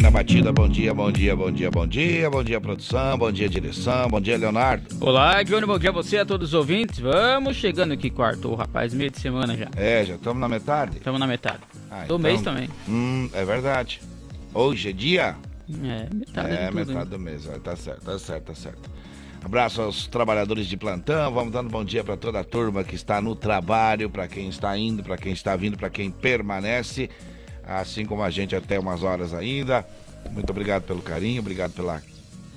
Bem na batida, bom dia, bom dia, bom dia, bom dia, bom dia produção, bom dia direção, bom dia Leonardo. Olá, Johnny, bom dia a você, a todos os ouvintes. Vamos chegando aqui quarto, rapaz, meio de semana já. É, já estamos na metade? Estamos na metade. Ah, do então- mês também. Hum, é verdade. Hoje é dia? É, metade é, de tudo, metade hein? do mês, é, tá certo, tá certo, tá certo. Abraço aos trabalhadores de plantão, vamos dando bom dia para toda a turma que está no trabalho, para quem está indo, para quem está vindo, para quem permanece, assim como a gente até umas horas ainda. Muito obrigado pelo carinho, obrigado pela,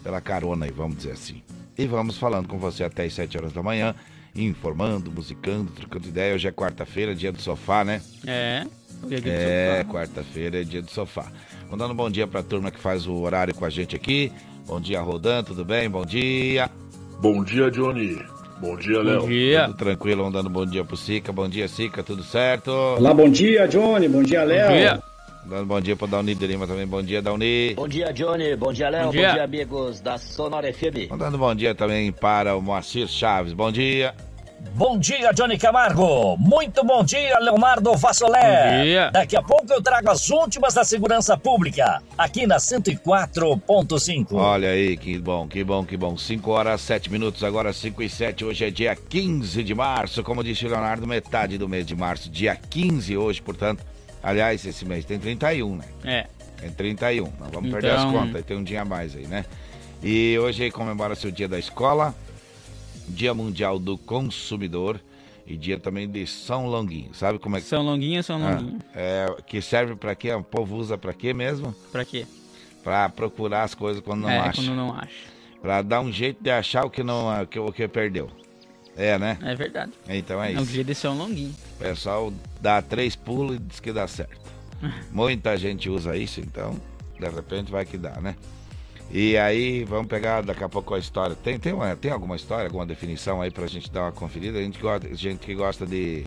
pela carona aí, vamos dizer assim. E vamos falando com você até as 7 horas da manhã, informando, musicando, trocando ideia. Hoje é quarta-feira, dia do sofá, né? É, é É, sofá. quarta-feira é dia do sofá. Vou dando um bom dia pra turma que faz o horário com a gente aqui. Bom dia, Rodan, tudo bem? Bom dia. Bom dia, Johnny. Bom dia, Bom Léo. dia. Tudo tranquilo, vamos dando um bom dia pro Sica. Bom dia, Sica, tudo certo? Olá, bom dia, Johnny. Bom dia, Léo. Bom dia. Dando bom dia pro Dauni de Lima também. Bom dia, Dauni. Bom dia, Johnny. Bom dia, Léo. Bom Bom dia. dia. amigos da Sonora FM. Dando bom dia também para o Moacir Chaves. Bom dia. Bom dia, Johnny Camargo. Muito bom dia, Leonardo Vassolé. Bom dia. Daqui a pouco eu trago as últimas da segurança pública, aqui na 104.5. Olha aí, que bom, que bom, que bom. 5 horas, 7 minutos, agora 5 e 7. Hoje é dia 15 de março, como disse o Leonardo, metade do mês de março. Dia 15 hoje, portanto. Aliás, esse mês tem 31, né? É, Tem 31. Não vamos perder as Então- contas, tem um dia a mais aí, né? E hoje comemora-se o dia da escola, Dia Mundial do Consumidor e dia também de São Longuinho. Sabe como é que São Longuinho, São Ah, Longuinho. é, que serve pra quê? O povo usa pra quê mesmo? Pra quê? Pra procurar as coisas quando não é, acha. quando não acha. Pra dar um jeito de achar o que não que, o que perdeu. É, né? É verdade. Então é É um isso. dia de São Longuinho. O pessoal dá três pulos e diz que dá certo. Muita gente usa isso, então, de repente vai que dá, né? E aí, vamos pegar daqui a pouco a história. Tem, tem, uma- tem alguma história, alguma definição aí pra gente dar uma conferida? A gente, gosta, gente que gosta de,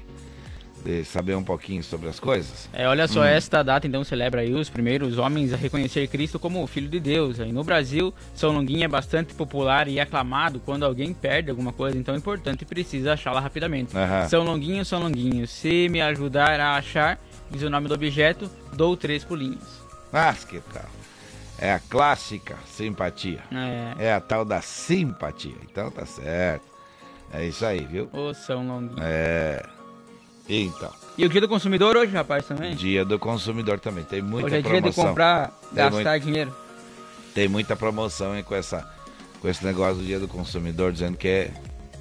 de saber um pouquinho sobre as coisas. É, olha Hum. só, esta data então celebra aí os primeiros homens a reconhecer Cristo como o Filho de Deus. Aí no Brasil, São Longuinho é bastante popular e aclamado quando alguém perde alguma coisa então importante e precisa achá-la rapidamente. Aham. São Longuinho, São Longuinho, se me ajudar a achar, diz o nome do objeto, dou três pulinhos. Mas que tal? É a clássica simpatia. É, É a tal da simpatia. Então tá certo. É isso aí, viu? ô São Longuinho. É. Então. E o dia do consumidor hoje, rapaz, também? Dia do consumidor também. Tem muita hoje é dia promoção. de comprar, Tem gastar muito. dinheiro. Tem muita promoção hein, com, essa, com esse negócio do dia do consumidor, dizendo que é,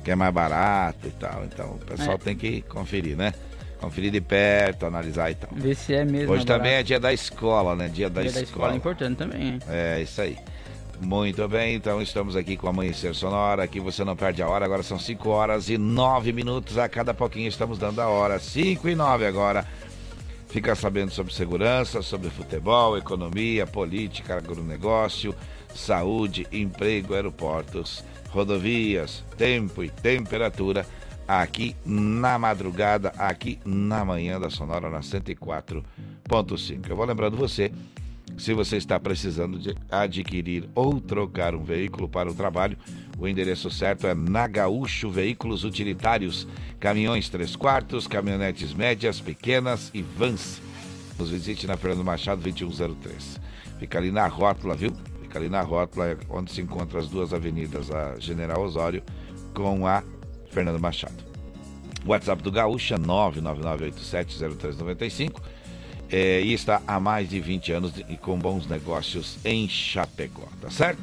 que é mais barato e tal. Então o pessoal É. tem que conferir, né? Conferir de perto, analisar e tal. Ver se é mesmo. Hoje também é dia da escola, né? Dia da dia escola. da escola é importante também, hein? É, isso aí. Muito bem, então estamos aqui com o Amanhecer Sonora, aqui você não perde a hora, agora são 5 horas e 9 minutos, a cada pouquinho estamos dando a hora, 5 e 9 agora. Fica sabendo sobre segurança, sobre futebol, economia, política, agronegócio, saúde, emprego, aeroportos, rodovias, tempo e temperatura, aqui na madrugada, aqui na manhã da Sonora, na 104.5. Eu vou lembrando você se você está precisando de adquirir ou trocar um veículo para o trabalho, o endereço certo é na Gaúcho Veículos Utilitários, caminhões 3 quartos, caminhonetes médias, pequenas e vans. Nos visite na Fernando Machado 2103. Fica ali na rótula, viu? Fica ali na rótula, é onde se encontram as duas avenidas, a General Osório com a Fernando Machado. WhatsApp do Gaúcho é 999870395 é, e está há mais de 20 anos e com bons negócios em Chapecó, tá certo?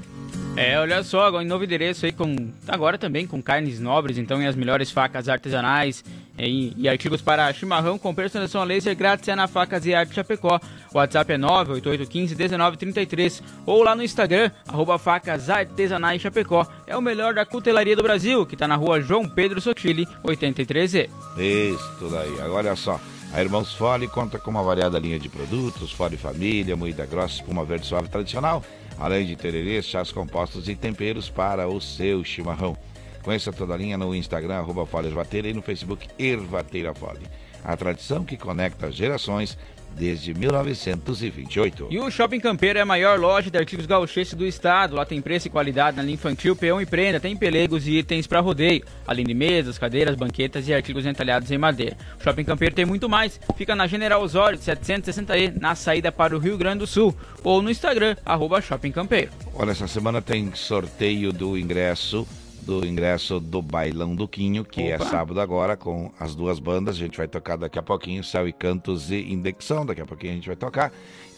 É, olha só, agora em novo endereço aí com. Agora também com carnes nobres, então, e as melhores facas artesanais e, e artigos para chimarrão com personalização a laser grátis é na Facas e Arte Chapecó. O WhatsApp é 988151933 ou lá no Instagram, arroba facas artesanais Chapecó. É o melhor da cutelaria do Brasil, que tá na rua João Pedro Sotile, 83E. Isso, tudo aí. Agora olha só. A Irmãos Fole conta com uma variada linha de produtos, Fole Família, moída grossa, espuma verde suave tradicional, além de tererês, chás compostos e temperos para o seu chimarrão. Conheça toda a linha no Instagram, arroba Ervateira e no Facebook Ervateira Fole. A tradição que conecta gerações desde 1928. E o Shopping Campeiro é a maior loja de artigos gauchesses do estado. Lá tem preço e qualidade na linha infantil, peão e prenda, tem pelegos e itens para rodeio, além de mesas, cadeiras, banquetas e artigos entalhados em madeira. O Shopping Campeiro tem muito mais. Fica na General Osório 760E, na saída para o Rio Grande do Sul, ou no Instagram, arroba Shopping Campeiro. Olha, essa semana tem sorteio do ingresso do ingresso do Bailão do Quinho, que é Opa. é sábado agora, com as duas bandas. A gente vai tocar daqui a pouquinho, Céu e Cantos e Indexão, daqui a pouquinho a gente vai tocar.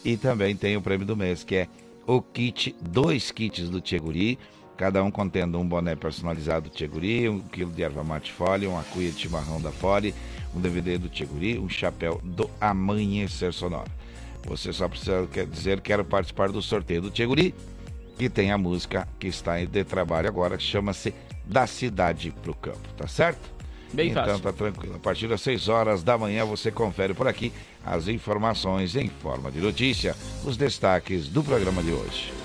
E também tem o prêmio do mês, que é o kit, dois kits do Tcheguri, cada um contendo um boné personalizado do Tcheguri, um quilo de erva mate Fole, uma cuia de chimarrão da Fole, um DVD do Tcheguri, um chapéu do Amanhecer Sonora. Você só precisa quer dizer quero participar do sorteio do Tcheguri, que tem a música que está em de trabalho agora, que chama-se Da Cidade pro Campo, tá certo? Bem então fácil. tá tranquilo. A partir das 6 horas da manhã você confere por aqui as informações em forma de notícia, os destaques do programa de hoje.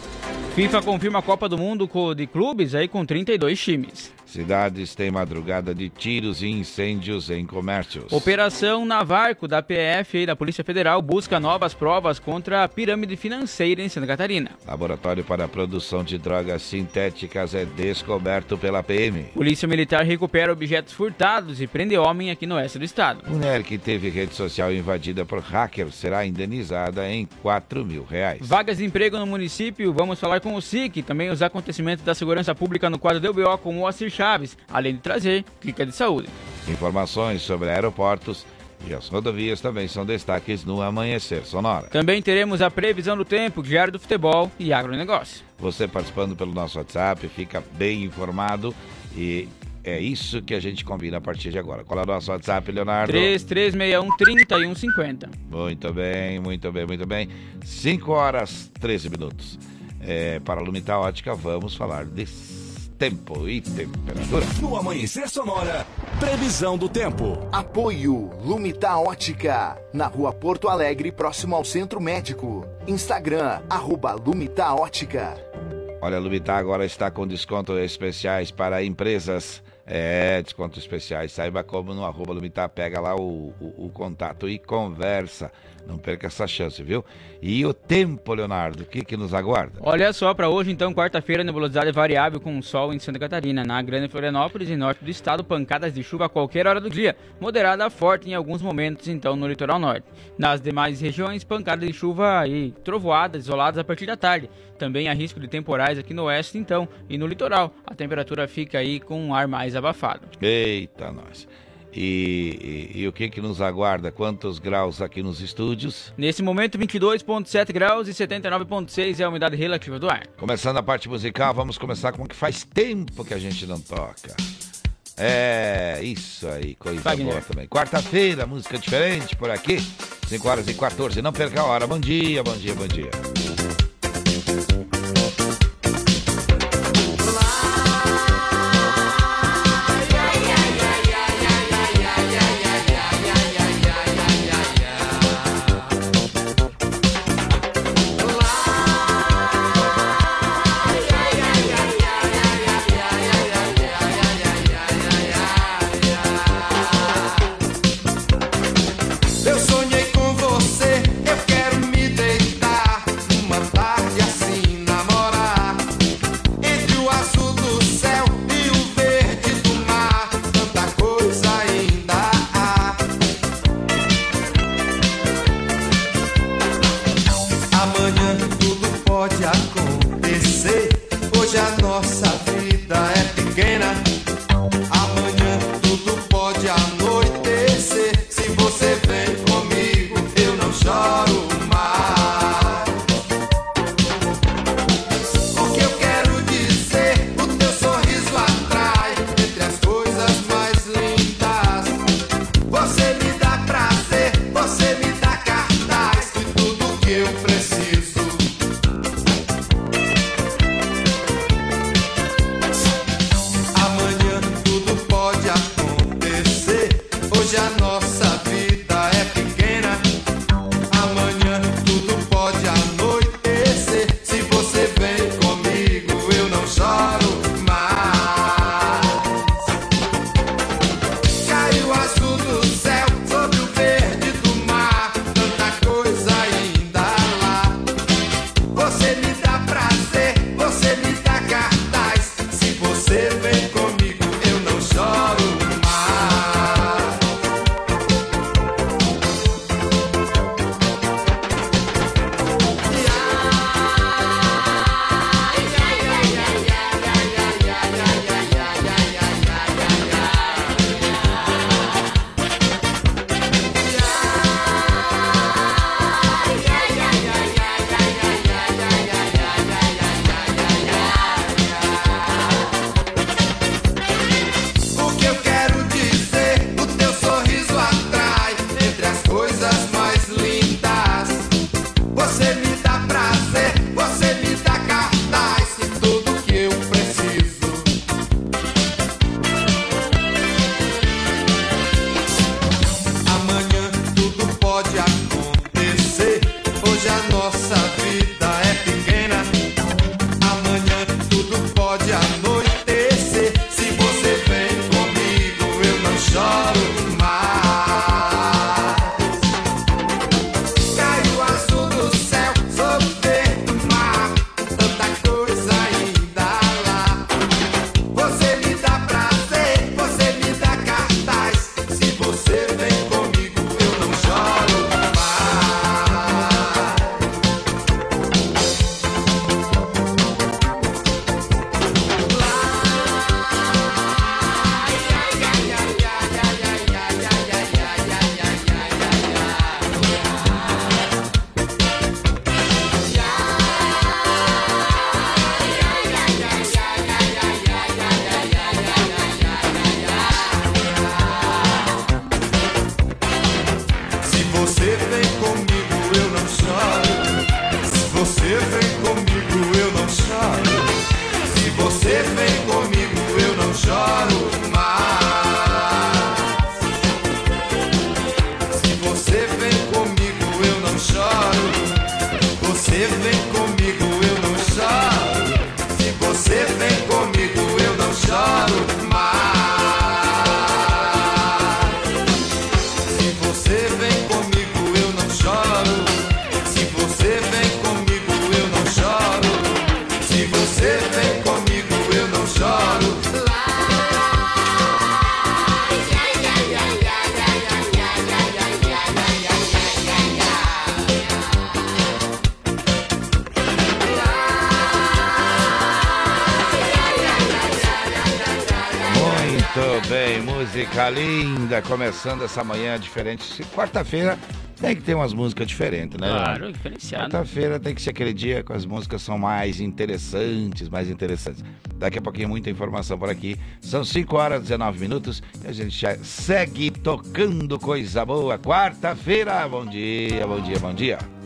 FIFA confirma a Copa do Mundo de clubes aí com 32 times. Cidades têm madrugada de tiros e incêndios em comércios. Operação Navarco da PF e da Polícia Federal busca novas provas contra a pirâmide financeira em Santa Catarina. Laboratório para a produção de drogas sintéticas é descoberto pela PM. Polícia Militar recupera objetos furtados e prende homem aqui no oeste do estado. Mulher que teve rede social invadida por hacker será indenizada em 4 mil reais. Vagas de emprego no município, vamos falar com o SIC, também os acontecimentos da segurança pública no quadro do BO com o Moacir Chaves, além de trazer clica de saúde. Informações sobre aeroportos e as rodovias também são destaques no Amanhecer Sonora. Também teremos a previsão do tempo, diário do futebol e agronegócio. Você participando pelo nosso WhatsApp, fica bem informado e é isso que a gente combina a partir de agora. Qual é o nosso WhatsApp, Leonardo? 3361 3150. Muito bem, muito bem, muito bem. 5 horas 13 minutos. É, para a Lumita Ótica, vamos falar de tempo e temperatura. No Amanhecer Sonora, previsão do tempo. Apoio Lumita Ótica, na rua Porto Alegre, próximo ao Centro Médico. Instagram, arroba Lumita Ótica. Olha, a Lumita agora está com descontos especiais para empresas. É, descontos especiais. Saiba como no arroba Lumita, pega lá o, o, o contato e conversa. Não perca essa chance, viu? E o tempo, Leonardo, o que, que nos aguarda? Olha só, para hoje então, quarta-feira, nebulosidade variável com sol em Santa Catarina. Na Grande Florianópolis e norte do estado, pancadas de chuva a qualquer hora do dia, moderada a forte em alguns momentos então no litoral norte. Nas demais regiões, pancadas de chuva e trovoadas isoladas a partir da tarde. Também há risco de temporais aqui no oeste então e no litoral. A temperatura fica aí com um ar mais abafado. Eita, nós. E, e- e o que, que nos aguarda? Quantos graus aqui nos estúdios? Nesse momento, 22,7 graus e 79,6 é a umidade relativa do ar. Começando a parte musical, vamos começar com o que faz tempo que a gente não toca. É, isso aí, coisa boa também. Quarta-feira, música diferente por aqui. 5 horas e 14, não perca a hora. Bom dia, bom dia, bom dia. Bem, música linda, começando essa manhã diferente. Quarta-feira tem que ter umas músicas diferentes, né? Claro, diferenciado. Quarta-feira tem que ser aquele dia que as músicas são mais interessantes, mais interessantes. Daqui a pouquinho muita informação por aqui. São 5 horas e 19 minutos e a gente já segue tocando coisa boa. Quarta-feira, bom dia, bom dia, bom dia.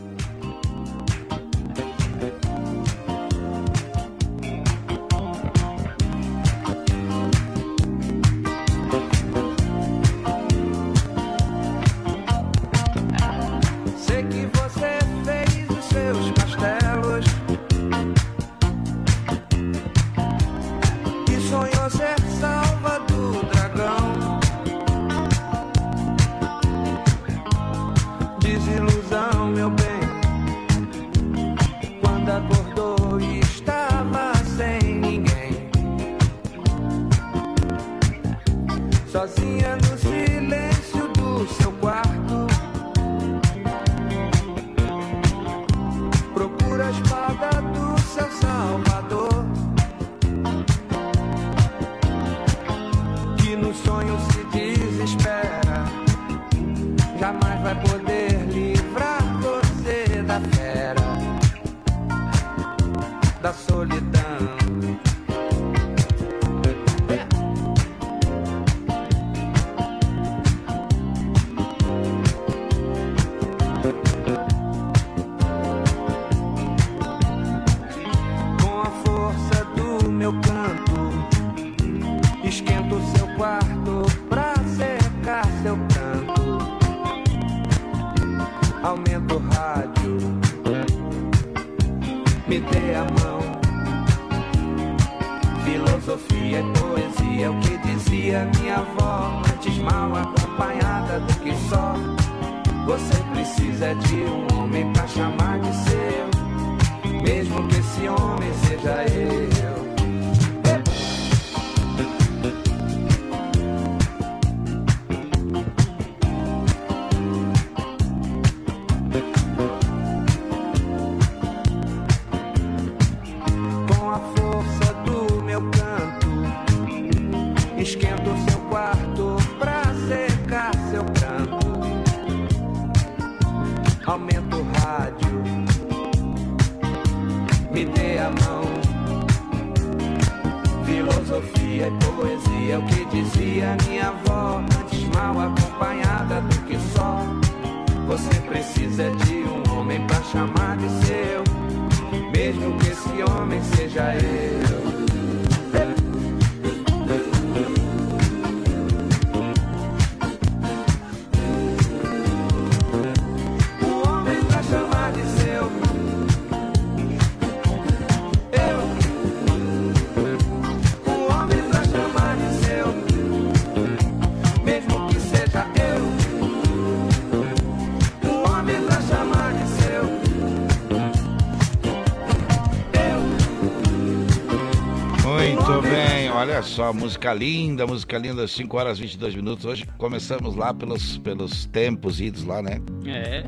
Só, música linda, música linda, 5 horas e 22 minutos. Hoje começamos lá pelos, pelos tempos idos lá, né? É,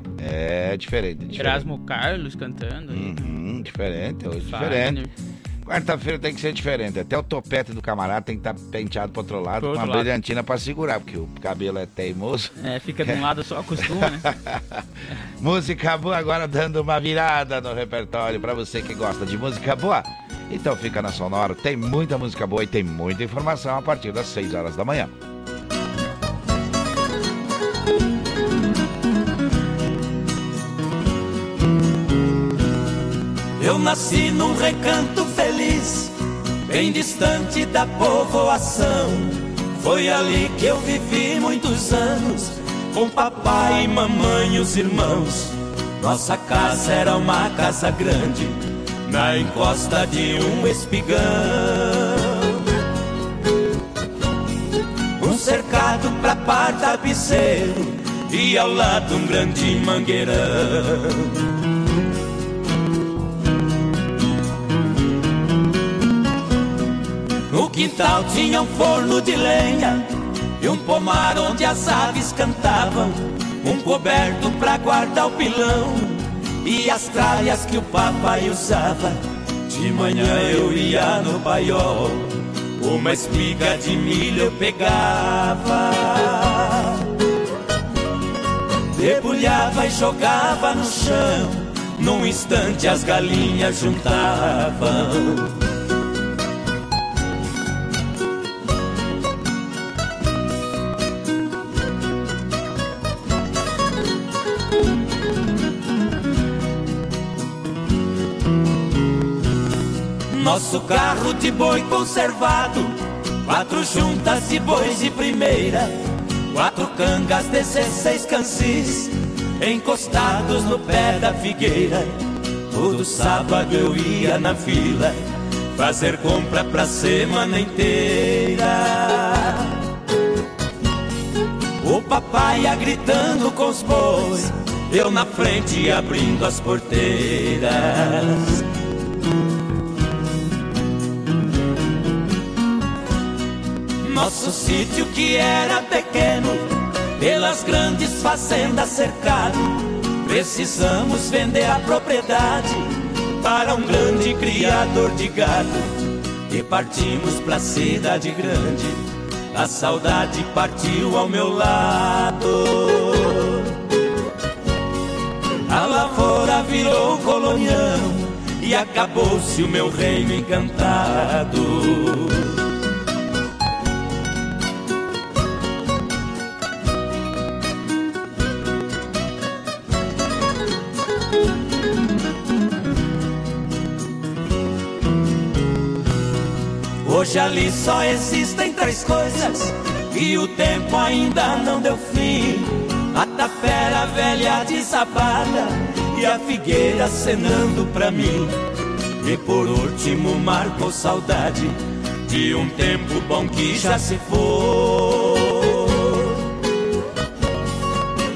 É diferente. diferente. Erasmo Carlos cantando. Uhum, diferente, hoje diferente. Quarta-feira tem que ser diferente. Até o topete do camarada tem que estar penteado pro outro lado, Pro com uma lado. brilhantina pra segurar, porque o cabelo é teimoso. É, fica de um lado só, acostuma, né? Música boa agora dando uma virada no repertório pra você que gosta de música boa. Então fica na Sonora, tem muita música boa e tem muita informação a partir das 6 horas da manhã. Eu nasci num recanto feliz, bem distante da povoação. Foi ali que eu vivi muitos anos, com papai mamãe e os irmãos. Nossa casa era uma casa grande, na encosta de um espigão. Um cercado pra par tapeceiro, e ao lado um grande mangueirão. No quintal tinha um forno de lenha e um pomar onde as aves cantavam, um coberto pra guardar o pilão e as tralhas que o papai usava. De manhã eu ia no paiol, uma espiga de milho eu pegava. Debulhava e jogava no chão, num instante as galinhas juntavam. Nosso carro de boi conservado, quatro juntas de bois de primeira, quatro cangas, 16 cansis, encostados no pé da figueira. Todo sábado eu ia na fila, fazer compra pra semana inteira. O papai ia gritando com os bois, eu na frente abrindo as porteiras. Nosso sítio que era pequeno, pelas grandes fazendas cercado, precisamos vender a propriedade para um grande criador de gado. E partimos pra cidade grande, a saudade partiu ao meu lado. A lavoura virou colonião e acabou-se o meu reino encantado. Hoje ali só existem três coisas E o tempo ainda não deu fim. A tapera velha desabada E a figueira acenando pra mim. E por último marcou saudade De um tempo bom que já se foi.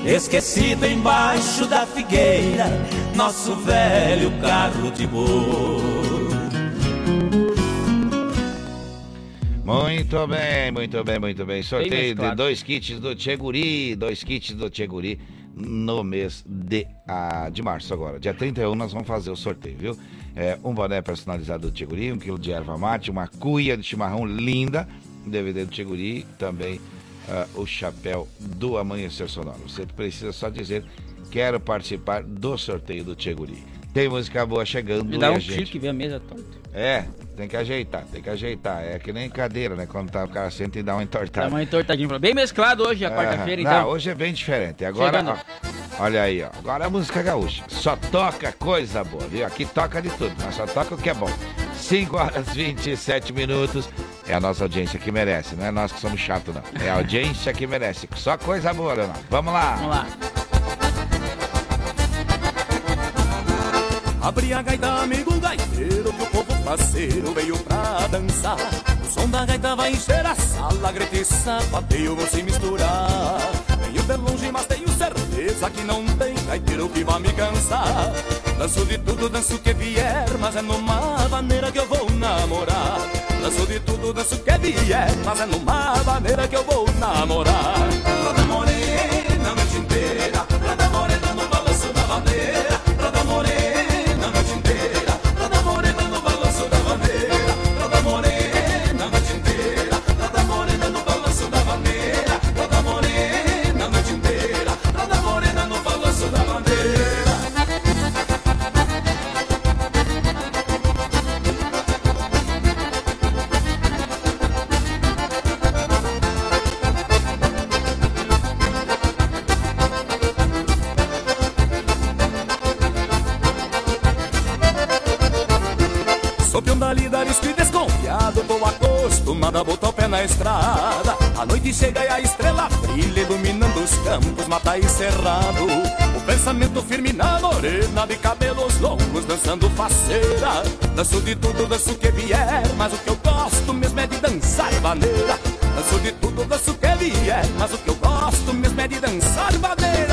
Esquecido embaixo da figueira Nosso velho carro de boi Muito bem, muito bem, muito bem. Sorteio de dois kits do Tcheguri, dois kits do Tcheguri no mês de, ah, de março agora. Dia 31 nós vamos fazer o sorteio, viu? É, um boné personalizado do Tcheguri, um quilo de erva mate, uma cuia de chimarrão linda, um DVD do Tcheguri, também ah, o chapéu do Amanhecer Sonoro. Você precisa só dizer, quero participar do sorteio do Tcheguri. Tem música boa chegando Me dá um a tiro gente... que vê a mesa tonta. É, tem que ajeitar, tem que ajeitar. É que nem cadeira, né? Quando tá, o cara senta e dá uma entortada. Dá uma entortadinha. Bem mesclado hoje, a quarta-feira, Não, então. hoje é bem diferente. Agora, ó, olha aí, ó. Agora a música gaúcha. Só toca coisa boa, viu? Aqui toca de tudo, mas só toca o que é bom. 5 horas e 27 minutos. É a nossa audiência que merece, não é nós que somos chatos, não. É a audiência que merece. Só coisa boa, Leonardo. Vamos lá. Vamos lá. Abri a gaita, amigo gaiteiro, que o povo parceiro veio pra dançar. O som da gaita vai encher a sala, grita e sapateio vão se misturar. Venho de longe, mas tenho certeza que não tem gaiteiro que vai me cansar. Danço de tudo, danço que vier, mas é numa maneira que eu vou namorar. Danço de tudo, danço que vier, mas é numa maneira que eu vou namorar. Roda morena noite inteira, A noite chega e a estrela brilha Iluminando os campos, mata e cerrado. O pensamento firme na morena De cabelos longos, dançando faceira. Danço de tudo, danço que vier Mas o que eu gosto mesmo é de dançar vaneira. Danço de tudo, danço que vier Mas o que eu gosto mesmo é de dançar vaneira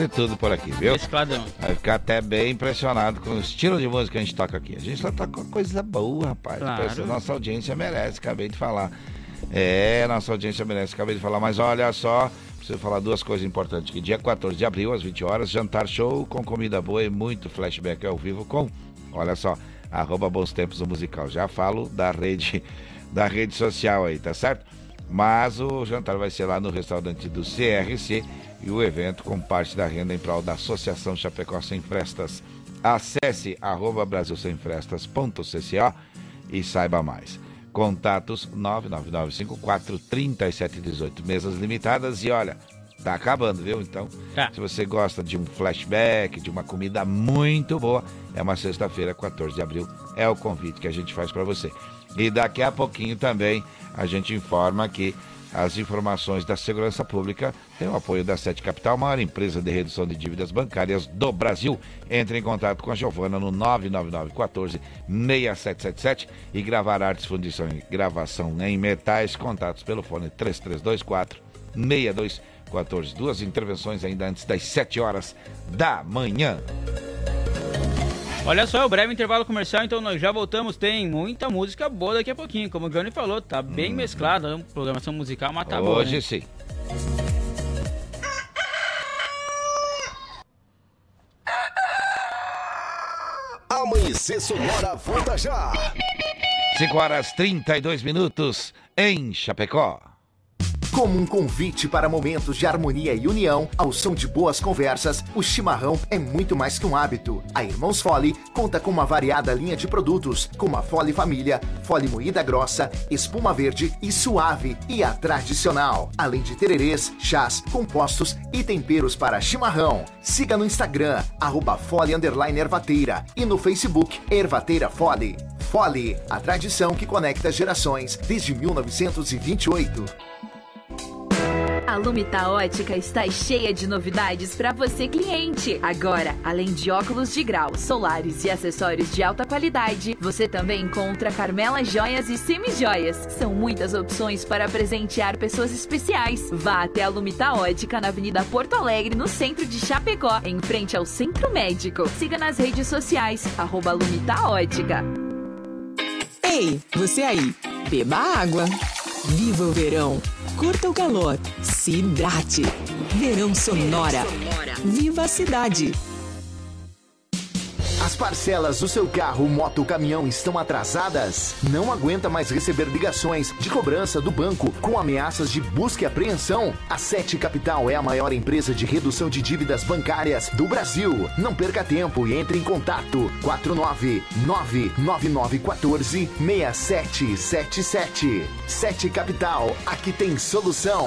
de tudo por aqui, viu? Mescladão. Vai ficar até bem impressionado com o estilo de música que a gente toca aqui. A gente só toca coisa boa, rapaz. Claro. Nossa audiência merece, acabei de falar. É, nossa audiência merece, acabei de falar. Mas olha só, preciso falar duas coisas importantes. Que dia 14 de abril, às 20 horas, jantar show com comida boa e muito flashback ao vivo com, olha só, arroba Bons Tempos do Musical. Já falo da rede, da rede social aí, tá certo? Mas o jantar vai ser lá no restaurante do CRC e o evento com parte da renda em prol da Associação Chapecó Sem Frestas. Acesse arroba brasilsemfrestas.cco e saiba mais. Contatos 999543718. Mesas limitadas e olha, tá acabando, viu? Então, Tá. se você gosta de um flashback, de uma comida muito boa, é uma sexta-feira, 14 de abril, é o convite que a gente faz para você. E daqui a pouquinho também a gente informa que as informações da segurança pública têm o apoio da Sete Capital, maior empresa de redução de dívidas bancárias do Brasil. Entre em contato com a Giovana no 99914 6777 e gravar artes, fundição e gravação em metais. Contatos pelo fone 3324 6214. Duas intervenções ainda antes das 7 horas da manhã. Olha só, é o breve intervalo comercial, então nós já voltamos. Tem muita música boa daqui a pouquinho. Como o Johnny falou, tá bem mesclada. A programação musical, mas tá boa. Hoje né? sim. Amanhecer Sonora volta já. 5 horas 32 minutos em Chapecó. Como um convite para momentos de harmonia e união, ao som de boas conversas, o chimarrão é muito mais que um hábito. A Irmãos Fole conta com uma variada linha de produtos, como a Fole Família, Fole moída grossa, espuma verde e suave e a tradicional, além de tererês, chás, compostos e temperos para chimarrão. Siga no Instagram, arroba Fole Ervateira e no Facebook Ervateira Fole. Fole, a tradição que conecta gerações desde 1928. A Lumita Ótica está cheia de novidades para você, cliente. Agora, além de óculos de grau, solares e acessórios de alta qualidade, você também encontra Carmela Joias e Semijoias. São muitas opções para presentear pessoas especiais. Vá até a Lumita Ótica na Avenida Porto Alegre, no centro de Chapecó, em frente ao Centro Médico. Siga nas redes sociais, arroba Lumita Ótica. Ei, você aí, beba água. Viva o verão. Curta o calor. Se hidrate. Verão Sonora. Viva a cidade. As parcelas do seu carro, moto ou caminhão estão atrasadas? Não aguenta mais receber ligações de cobrança do banco com ameaças de busca e apreensão? A Sete Capital é a maior empresa de redução de dívidas bancárias do Brasil. Não perca tempo e entre em contato 49999146777. Sete Capital, aqui tem solução.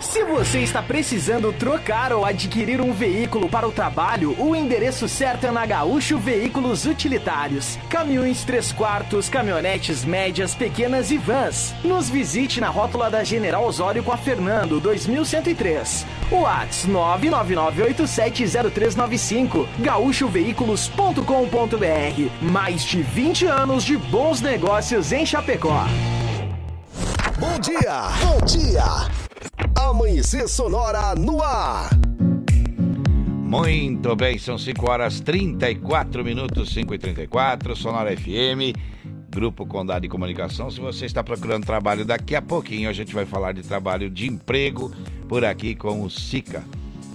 Se você está precisando trocar ou adquirir um veículo para o trabalho, o endereço certo é na Gaúcho Veículos Utilitários. Caminhões 3 quartos, caminhonetes médias, pequenas e vans. Nos visite na rótula da General Osório com a Fernando 2103. Whats 999870395. gaúchoveículos.com.br. Mais de 20 anos de bons negócios em Chapecó. Bom dia, bom dia. Amanhecer Sonora no ar. Muito bem, são 5 horas 34 minutos, 5 e 34, Sonora FM, Grupo Condado de Comunicação. Se você está procurando trabalho, daqui a pouquinho a gente vai falar de trabalho de emprego por aqui com o SICA.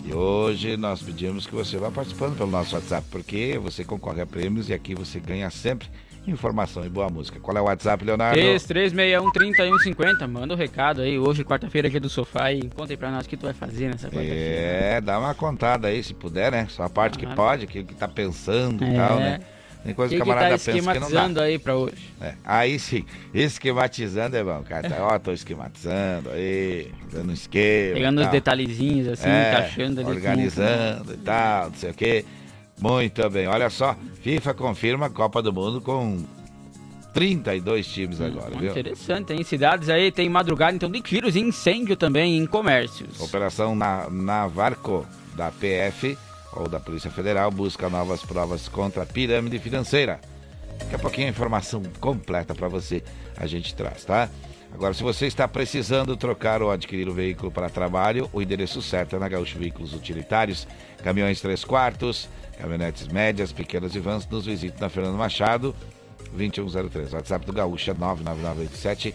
E hoje nós pedimos que você vá participando pelo nosso WhatsApp, porque você concorre a prêmios e aqui você ganha sempre informação e boa música. Qual é o WhatsApp, Leonardo? 3361-3150. Manda o um recado aí. Hoje, quarta-feira, dia do sofá. E conta aí pra nós o que tu vai fazer nessa quarta-feira. É, dá uma contada aí, se puder, né? Só a parte que Claro. pode, aquilo que tá pensando e É. tal, né? Tem coisa que que o que tá camarada pensa que não esquematizando dá. aí pra hoje? É, aí sim, esquematizando é bom, cara. Tá, ó, tô esquematizando aí, dando um esquema. Pegando os tal. detalhezinhos assim, É, encaixando ali. com- Organizando e tal, não sei o quê. Muito bem, olha só, FIFA confirma a Copa do Mundo com 32 times agora, viu? Interessante, tem cidades aí, tem madrugada então de tiros e incêndio também em comércios. Operação na, Navarco da PF ou da Polícia Federal busca novas provas contra a pirâmide financeira. Daqui a pouquinho a informação completa para você a gente traz, tá? Agora, se você está precisando trocar ou adquirir o veículo para trabalho, o endereço certo é na Gaúcho Veículos Utilitários, caminhões 3 quartos, caminhonetes médias, pequenas e vans, nos visite na Fernando Machado, 2103. WhatsApp do Gaúcho é 99987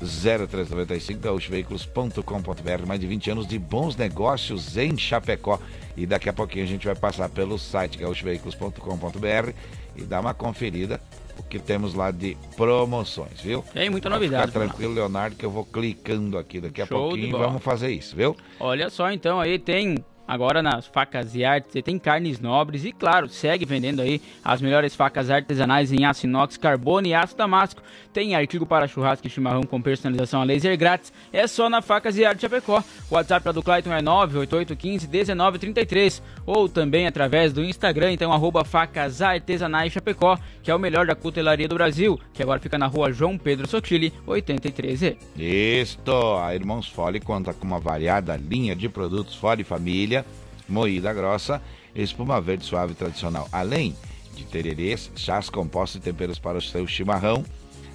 0395 gaúchoveículos.com.br mais de 20 anos de bons negócios em Chapecó. E daqui a pouquinho a gente vai passar pelo site gaúchoveículos.com.br e dar uma conferida o que temos lá de promoções, viu? Tem muita novidade. Fica tranquilo, Leonardo, que eu vou clicando aqui daqui a Show pouquinho e vamos fazer isso, viu? Olha só então aí tem Agora nas facas e artes, tem carnes nobres e, claro, segue vendendo aí as melhores facas artesanais em aço inox, carbono e aço damasco. Tem artigo para churrasco e chimarrão com personalização a laser grátis. É só na Facas e Arte Chapecó. O WhatsApp do Clayton é 988151933 ou também através do Instagram, então arroba facas artesanais Chapecó, que é o melhor da cutelaria do Brasil, que agora fica na rua João Pedro Sotile, 83E. Isto, a Irmãos Fole conta com uma variada linha de produtos Fole Família moída grossa, espuma verde suave tradicional. Além de tererês, chás compostos e temperos para o seu chimarrão,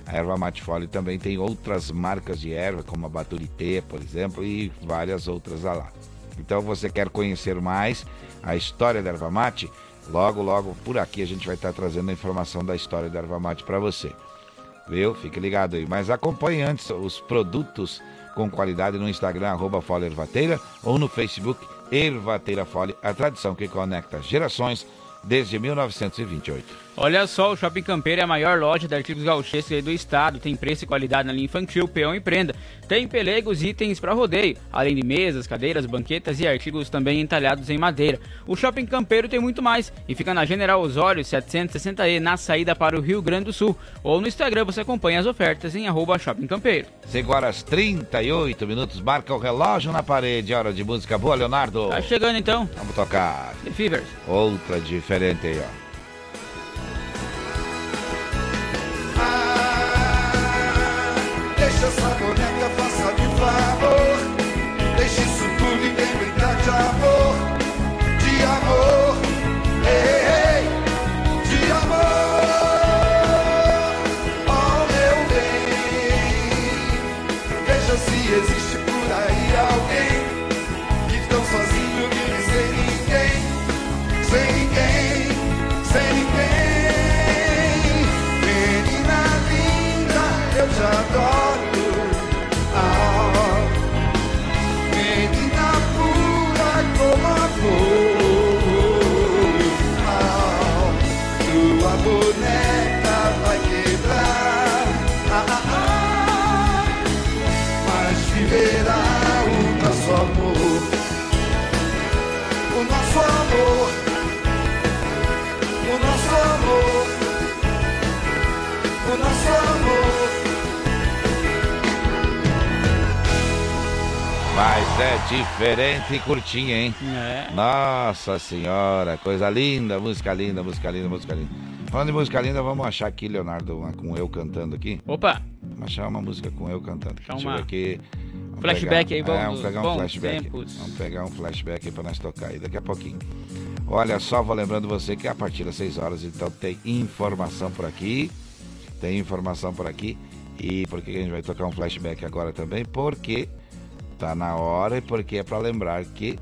a erva mate fole também tem outras marcas de erva, como a Baturité, por exemplo, e várias outras lá. Então, você quer conhecer mais a história da erva mate? Logo, logo por aqui a gente vai estar trazendo a informação da história da erva mate para você. Viu? Fique ligado aí. Mas acompanhe antes os produtos com qualidade no Instagram, arroba Ervateira, ou no Facebook Ervateira Fole, a tradição que conecta gerações desde 1928. Olha só, o Shopping Campeiro é a maior loja de artigos gauchescos do estado. Tem preço e qualidade na linha infantil, peão e prenda. Tem pelegos e itens para rodeio, além de mesas, cadeiras, banquetas e artigos também entalhados em madeira. O Shopping Campeiro tem muito mais e fica na General Osório 760E, na saída para o Rio Grande do Sul. Ou no Instagram você acompanha as ofertas em arroba Shopping Campeiro. 5 horas 38 minutos, marca o relógio na parede. Hora de música boa, Leonardo. Tá chegando então. Vamos tocar. The Fevers. Outra diferente aí, ó. Deixa essa boneca, faça de favor. Deixe isso tudo e vem brincar de amor. De amor, Mas é diferente e curtinha, hein? É. Nossa senhora, coisa linda, música linda, música linda, música linda. Falando de música linda, vamos achar aqui, Leonardo, uma com eu cantando aqui. Opa! Vamos achar uma música com eu cantando. Eu uma- aqui. Vamos Flashback pegar- aí, vamos É, vamos pegar um flashback. tempos. Vamos pegar um flashback aí pra nós tocar aí daqui a pouquinho. Olha só, vou lembrando você que a partir das 6 horas, então, tem informação por aqui. Tem informação por aqui. E por que a gente vai tocar um flashback agora também? Porque tá na hora e porque é para lembrar que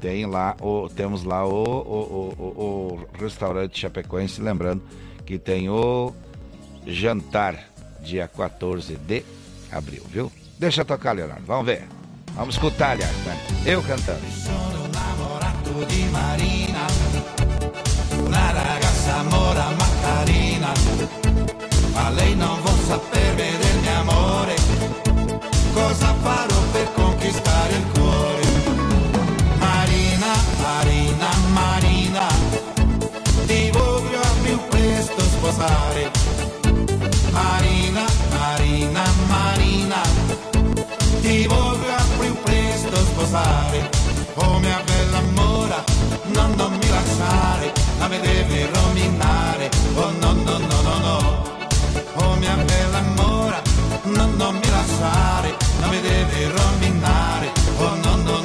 tem lá o, temos lá o, o, o, o- restaurante Chapecoense, lembrando que tem o jantar dia 14 de abril, viu? Deixa tocar, Leonardo, vamos ver. Vamos escutar, aliás, né? Eu cantando. cosa farò per ti spara il cuore. Marina, Marina, Marina, ti voglio a più presto sposare. Marina, Marina, Marina, ti voglio a più presto sposare. Oh mia bella amora, non, non mi lasciare, la mi devi rovinare. Oh no, no, no, no, no, oh mia bella no, non mi lasciare, non mi deve rovinare, oh no, no,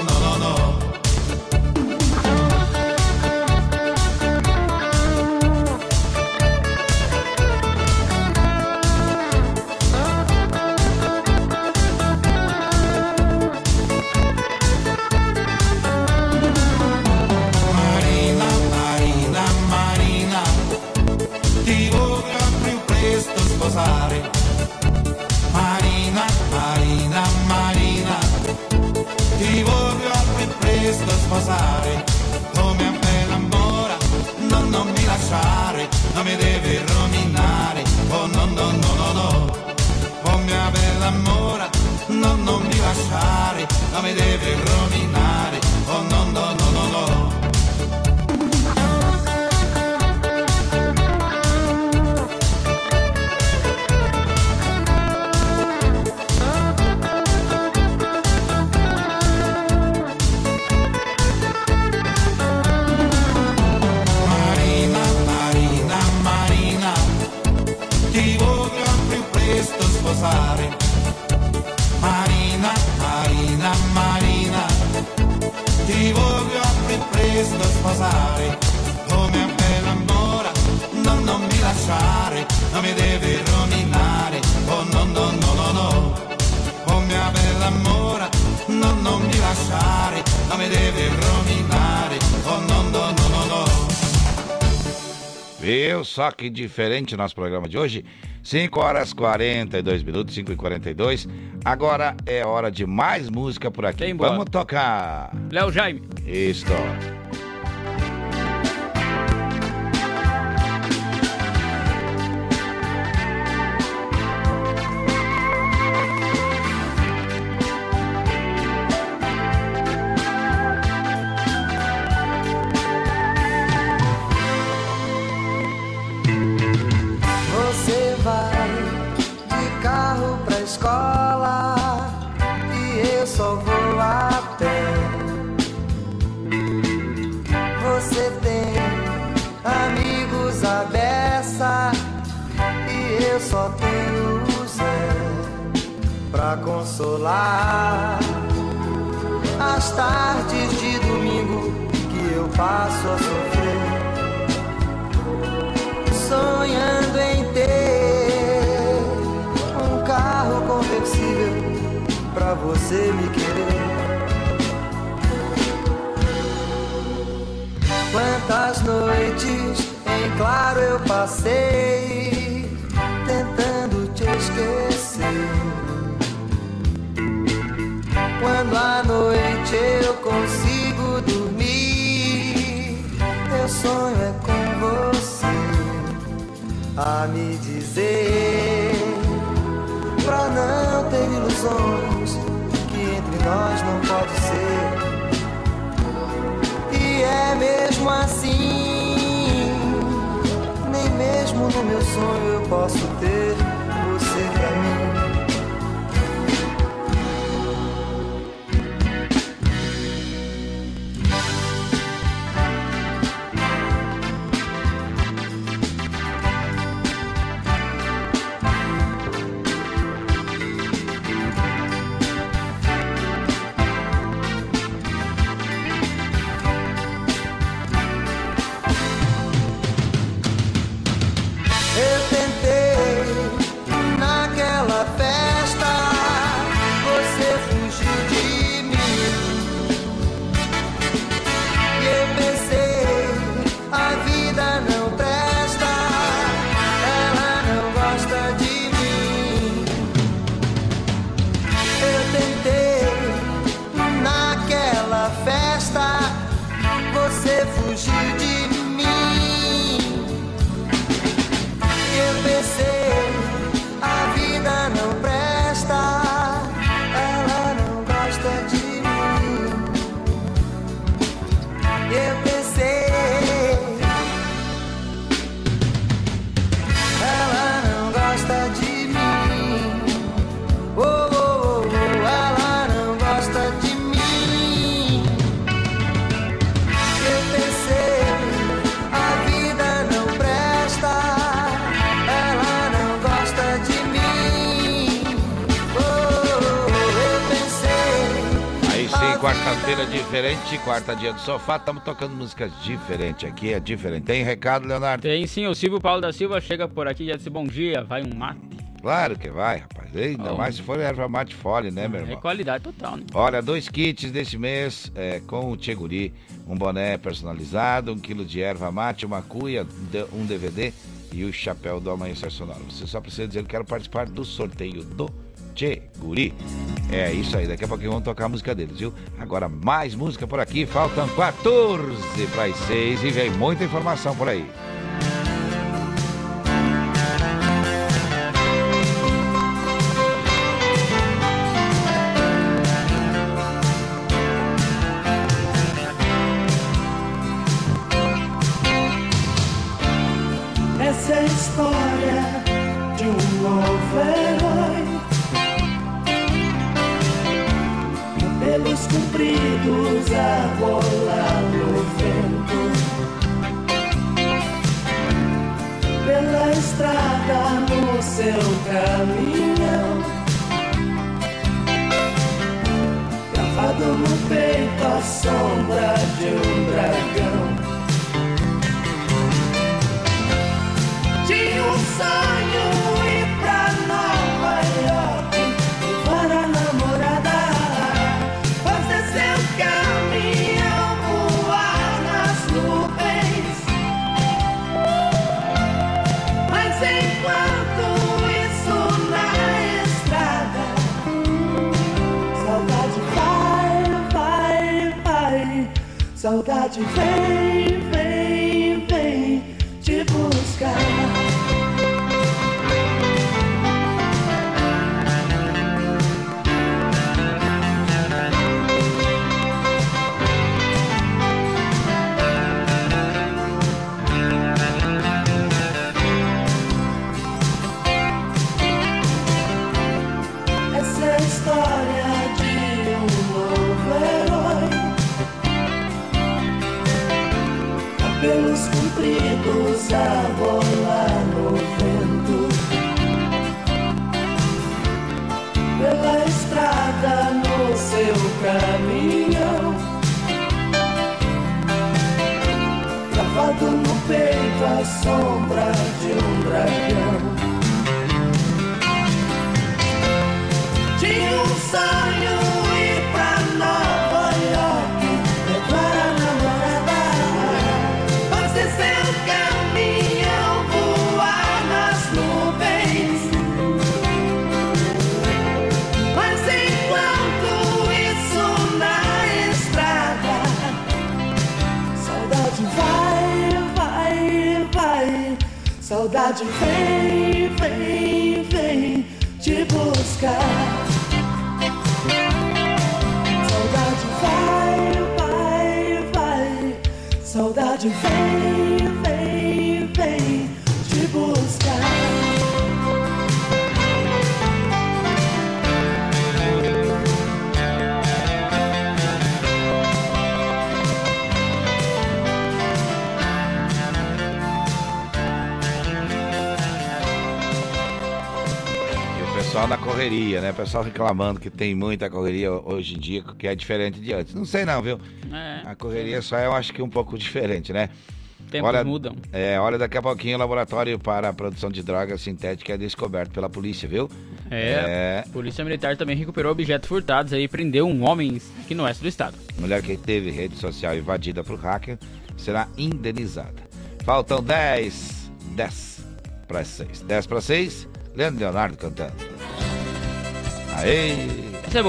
mai, ma mi deve rovinare. Viu só que diferente nosso programa de hoje? 5 horas 42 minutos, 5 e 42. Agora é hora de mais música por aqui. Vamos tocar. Léo Jaime. Isso. Diferente, quarta dia do sofá, estamos tocando músicas diferentes aqui, é diferente. Tem recado, Leonardo? Tem sim, o Silvio Paulo da Silva chega por aqui e já disse bom dia, vai um mate. Claro que vai, rapaz. Ainda Oh. mais se for erva mate fole, né, meu É irmão? qualidade total, né? Olha, dois kits desse mês é, com o Tcheguri. Um boné personalizado, um quilo de erva mate, uma cuia, um DVD e o chapéu do Amanhecer Sonoro. Você só precisa dizer que quero participar do sorteio do Tcheguri. É isso aí, daqui a pouquinho vamos tocar a música deles, viu? Agora mais música por aqui, faltam 14 para as 6 e vem muita informação por aí. Saudade vem, vem, vem te buscar. Pessoal na correria, né? O pessoal reclamando que tem muita correria hoje em dia, que é diferente de antes. Não sei não, viu? É. A correria só eu acho que um pouco diferente, né? Tempos olha, mudam. É, olha, daqui a pouquinho o laboratório para a produção de drogas sintéticas é descoberto pela polícia, viu? É, a Polícia Militar também recuperou objetos furtados aí e prendeu um homem aqui no oeste do estado. Mulher que teve rede social invadida por hacker será indenizada. Faltam 10, 10 para 6. 10 para 6, Leandro Leonardo cantando. Aê! Essa é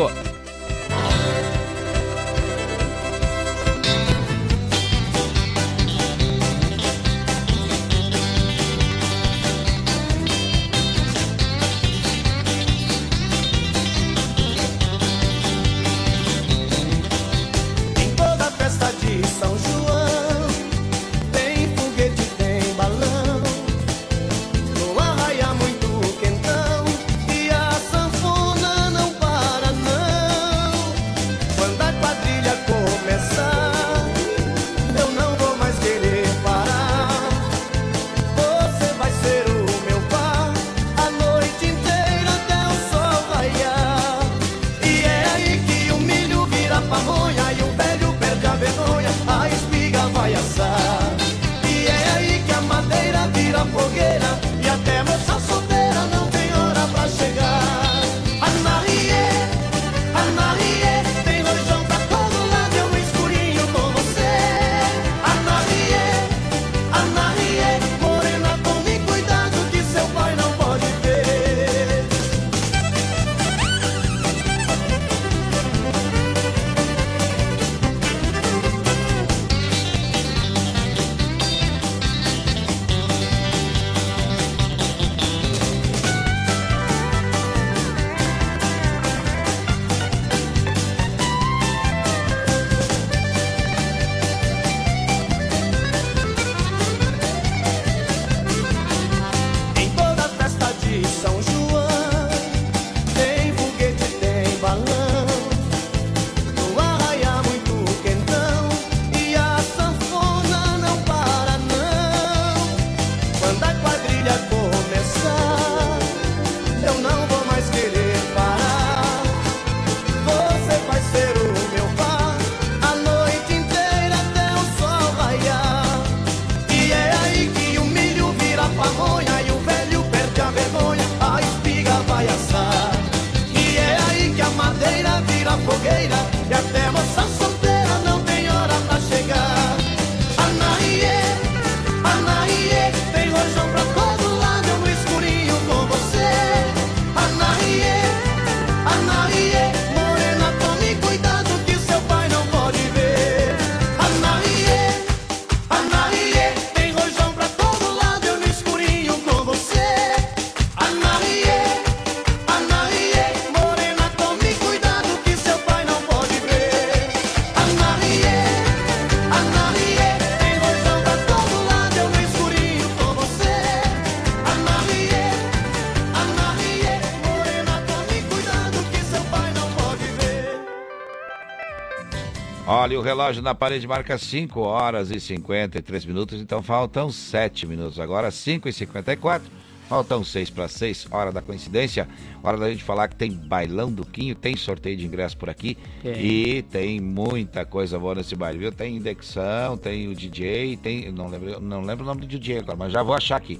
relógio na parede marca 5 horas e 53 minutos, então faltam 7 minutos. Agora 5 e 54 faltam 6 para 6, hora da coincidência. Hora da gente falar que tem bailão do Quinho, tem sorteio de ingresso por aqui Tem. e tem muita coisa boa nesse baile, viu? Tem indexão, tem o DJ, tem. Não lembro, não lembro o nome do DJ agora, mas já vou achar aqui.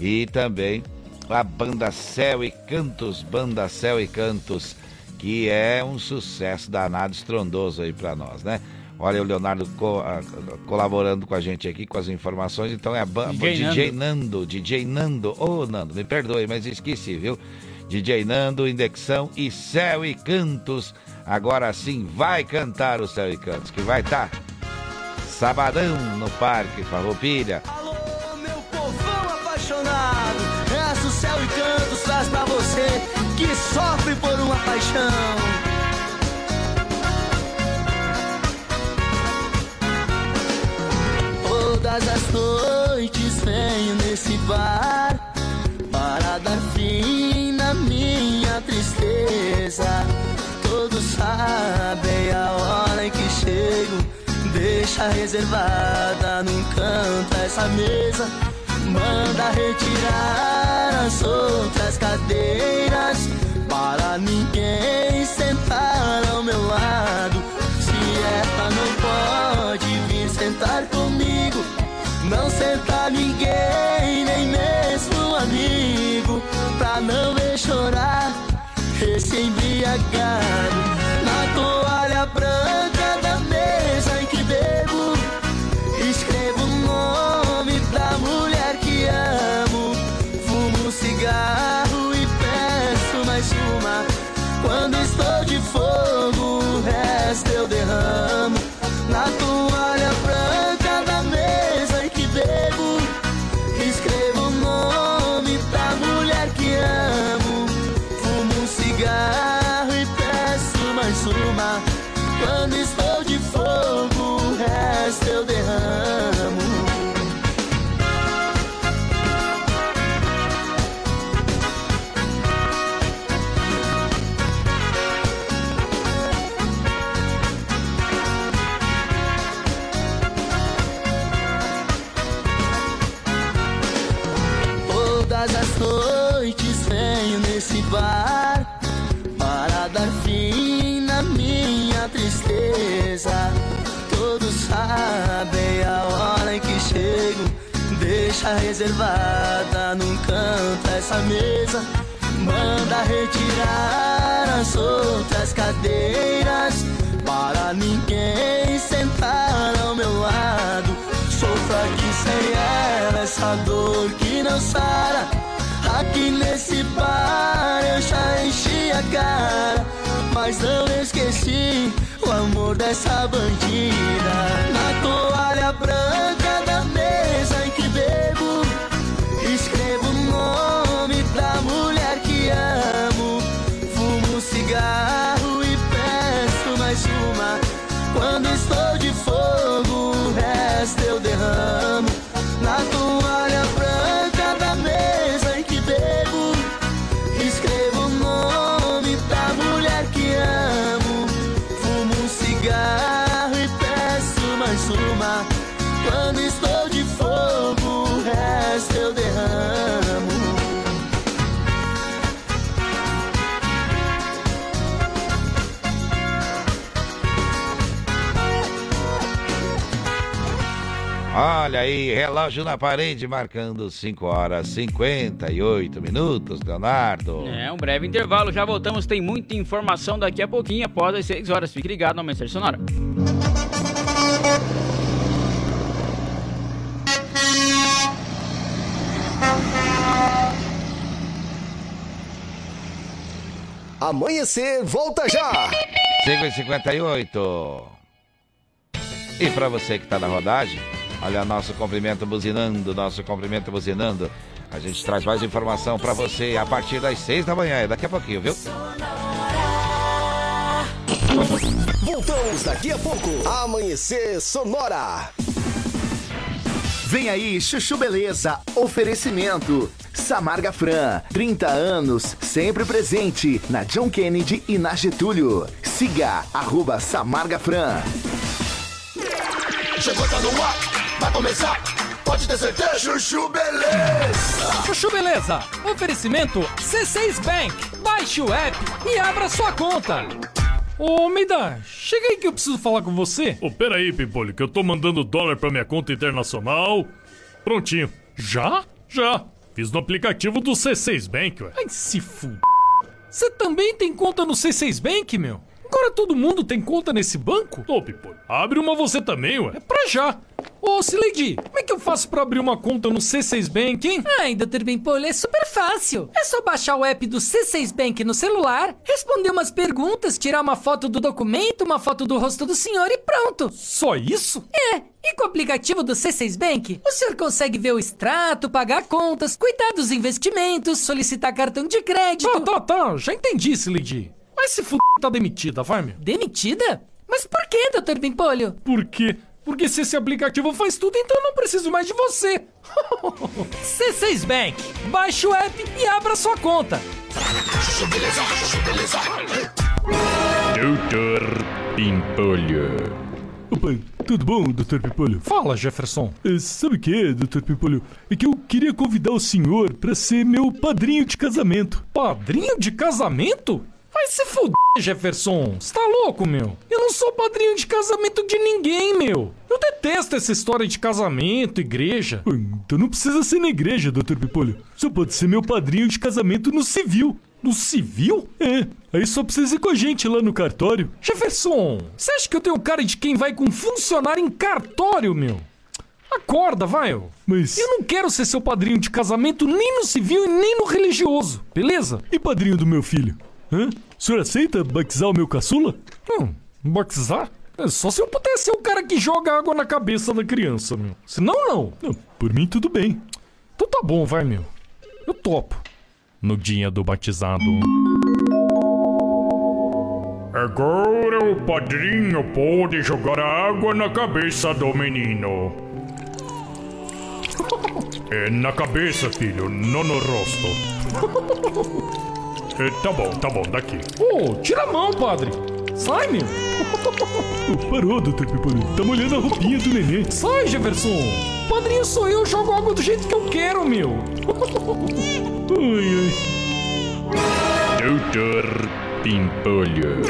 E também a banda Céu e Cantos, Banda Céu e Cantos que é um sucesso danado, estrondoso aí pra nós, né? Olha o Leonardo co- ah, colaborando com a gente aqui com as informações, então é a banda DJ DJ Nando, DJ Nando, ô Nando, me perdoe, mas esqueci, viu? DJ Nando, Indexão e Céu e Cantos. Agora sim vai cantar o Céu e Cantos, que vai estar sabadão no Parque Farroupilha. povão apaixonado Essa o céu e cantos traz pra você Que sofre por uma paixão Todas as noites venho nesse bar Para dar fim na minha tristeza. Todos sabem a hora em que chego Deixa reservada num canto essa mesa. Manda retirar as outras cadeiras Para ninguém sentar ao meu lado sentar comigo Não senta ninguém, nem mesmo um amigo Pra não ver chorar esse embriagado Para dar fim na minha tristeza. Todos sabem a hora em que chego. Deixa reservada num canto essa mesa. Manda retirar as outras cadeiras. Para ninguém sentar ao meu lado. Sofro aqui sem ela essa dor que não sara Aqui nesse bar eu já enchi a cara Mas não esqueci o amor dessa bandida. Na toalha branca Olha aí, relógio na parede marcando 5 horas 58 minutos, Leonardo. É, um breve intervalo, já voltamos, tem muita informação daqui a pouquinho, após as 6 horas. Fique ligado no Amanhecer Sonora. Amanhecer, volta já! 5 e 58 E para você que está na rodagem, olha nosso cumprimento buzinando, nosso cumprimento buzinando. A gente traz mais informação para você a partir das 6 da manhã, é daqui a pouquinho, viu? Voltamos daqui a pouco. Amanhecer Sonora. Vem aí, Chuchu Beleza, oferecimento. Samarga Fran, 30 anos, sempre presente na John Kennedy e na Getúlio. Siga, arroba Samarga Fran. Chegou, tá no ar, vai começar. Pode ter certeza, Chuchu Beleza. Chuchu Beleza, oferecimento C6 Bank. Baixe o app e abra sua conta. Ô, Mida, chega aí que eu preciso falar com você. Ô, pera aí, Pimpolho, que eu tô mandando dólar pra minha conta internacional. Prontinho. Já? Já. Fiz no aplicativo do C6 Bank, ué. Ai, se fuder. Você também tem conta no C6 Bank, meu? Agora todo mundo tem conta nesse banco? Ô, Pimpolho, abre uma você também, ué. É pra já. Ô, Sileidi, como é que eu faço pra abrir uma conta no C6 Bank, hein? Ai, Dr. Bimpolho, é super fácil. É só baixar o app do C6 Bank no celular, responder umas perguntas, tirar uma foto do documento, uma foto do rosto do senhor e pronto. Só isso? É. E com o aplicativo do C6 Bank, o senhor consegue ver o extrato, pagar contas, cuidar dos investimentos, solicitar cartão de crédito. Tá, tá, tá. Já entendi, Sileidi. Mas se f... tá demitida, vai, meu. Demitida? Mas por que, Dr. Bimpolho? Por quê? Porque se esse aplicativo faz tudo, então eu não preciso mais de você. C6 Bank. Baixe o app e abra sua conta. Doutor Pimpolho. Opa, tudo bom, Dr. Pimpolho? Fala, Jefferson. É, sabe o que Dr. Pimpolho? É que eu queria convidar o senhor pra ser meu padrinho de casamento. Padrinho de casamento? Vai se fuder, Jefferson. Você tá louco, meu? Eu não sou padrinho de casamento de ninguém, meu. Eu detesto essa história de casamento, igreja. Então não precisa ser na igreja, Dr. Pipolho. Só pode ser meu padrinho de casamento no civil. No civil? É, aí só precisa ir com a gente lá no cartório. Jefferson, você acha que eu tenho cara de quem vai com funcionário em cartório, meu? Acorda, vai. Mas. Eu não quero ser seu padrinho de casamento nem no civil e nem no religioso, beleza? E padrinho do meu filho? Hã? O senhor aceita batizar o meu caçula? Não, batizar? É só se eu pudesse ser o cara que joga água na cabeça da criança, meu. Senão, não. não por mim, tudo bem. Então tá bom, vai, meu. Eu topo. No dia do batizado. Agora o padrinho pode jogar água na cabeça do menino. É na cabeça, filho, não no rosto. É, tá bom, tá bom, daqui. Ô, oh, tira a mão, padre. Sai, meu. Oh, parou, Dr. Pipolino. Tá molhando a roupinha do neném. Sai, Jefferson. Padrinho sou eu, jogo água do jeito que eu quero, meu. ai, ai. Doutor Pimpolho.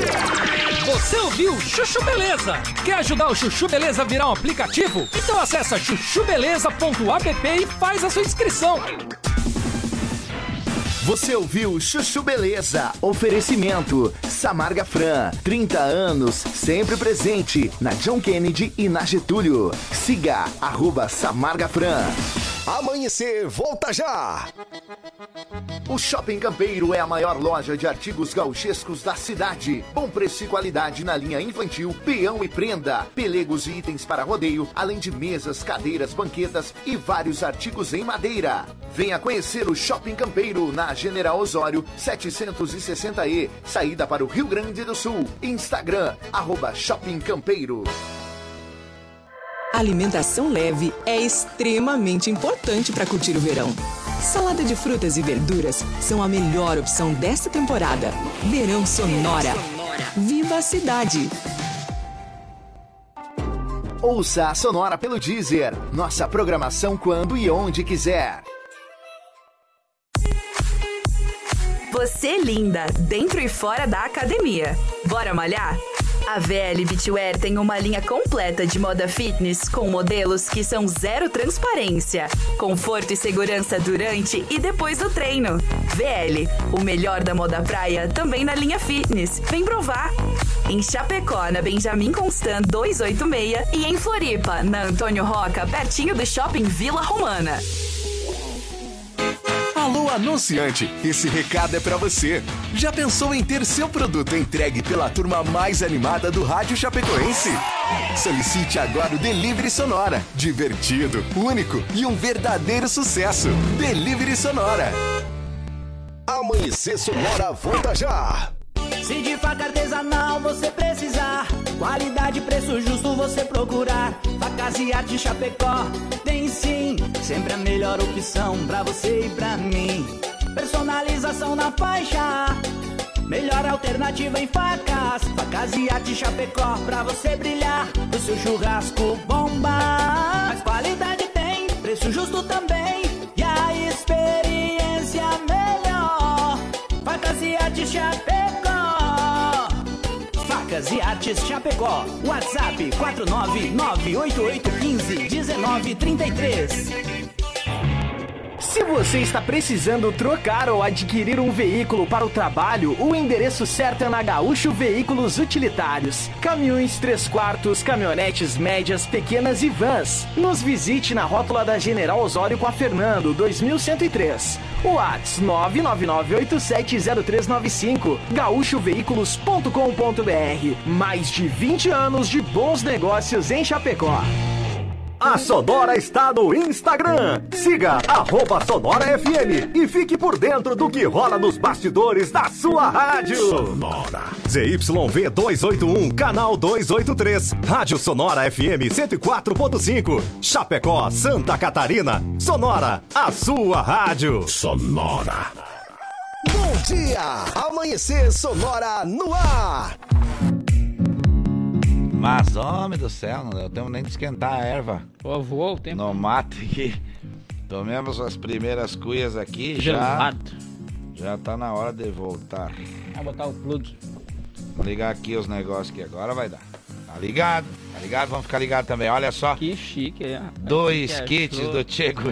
Você ouviu Chuchu Beleza? Quer ajudar o Chuchu Beleza a virar um aplicativo? Então acessa chuchubeleza.app e faz a sua inscrição. Você ouviu Chuchu Beleza? Oferecimento Samarga Fran, 30 anos, sempre presente na John Kennedy e na Getúlio. Siga arroba Samarga Fran. Amanhecer, volta já! O Shopping Campeiro é a maior loja de artigos gauchescos da cidade. Bom preço e qualidade na linha infantil, peão e prenda, pelegos e itens para rodeio, além de mesas, cadeiras, banquetas e vários artigos em madeira. Venha conhecer o Shopping Campeiro na General Osório 760E, saída para o Rio Grande do Sul. Instagram, arroba Shopping Campeiro. Alimentação leve é extremamente importante para curtir o verão. Salada de frutas e verduras são a melhor opção desta temporada. Verão Sonora. Viva a cidade! Ouça a Sonora pelo Deezer. Nossa programação quando e onde quiser. Você linda, dentro e fora da academia. Bora malhar? A VL Beachwear tem uma linha completa de moda fitness com modelos que são zero transparência, conforto e segurança durante e depois do treino. VL, o melhor da moda praia, também na linha fitness. Vem provar! Em Chapecó, na Benjamin Constant 286 e em Floripa, na Antônio Roca, pertinho do Shopping Vila Romana. Anunciante, esse recado é pra você. Já pensou em ter seu produto entregue pela turma mais animada do rádio chapecoense? Solicite agora o Delivery Sonora. Divertido, único e um verdadeiro sucesso. Delivery Sonora. Amanhecer Sonora volta já. Se de faca artesanal você precisar, qualidade preço justo você procurar. Facas e arte Chapecó tem sim, sempre a melhor opção pra você e pra mim. Personalização na faixa, melhor alternativa em facas. Facas e arte Chapecó pra você brilhar, o seu churrasco bomba. Mas qualidade tem, preço justo também e a experiência melhor. Facas e arte Chapecó. Facas e Artes Chapecó. WhatsApp 49988151933. Se você está precisando trocar ou adquirir um veículo para o trabalho, o endereço certo é na Gaúcho Veículos Utilitários. Caminhões 3 quartos, caminhonetes médias, pequenas e vans. Nos visite na rótula da General Osório com a Fernando, 2103. Whats 999870395. gaúchoveículos.com.br. Mais de 20 anos de bons negócios em Chapecó. A Sonora está no Instagram. Siga arroba Sonora FM e fique por dentro do que rola nos bastidores da sua rádio. Sonora. ZYV 281, canal 283. Rádio Sonora FM 104.5. Chapecó, Santa Catarina. Sonora, a sua rádio. Sonora. Bom dia! Amanhecer Sonora no ar. Mas, homem do céu, não deu tempo nem de esquentar a erva. Pô, voou o tempo. No mato aqui. Tomemos as primeiras cuias aqui. Já, Gelado. já tá na hora de voltar. Vai botar o plug. Vou ligar aqui os negócios que agora vai dar. Tá ligado? Tá ligado? Vamos ficar ligado também. Olha só. Que chique, é. Dois Que kits do Tchego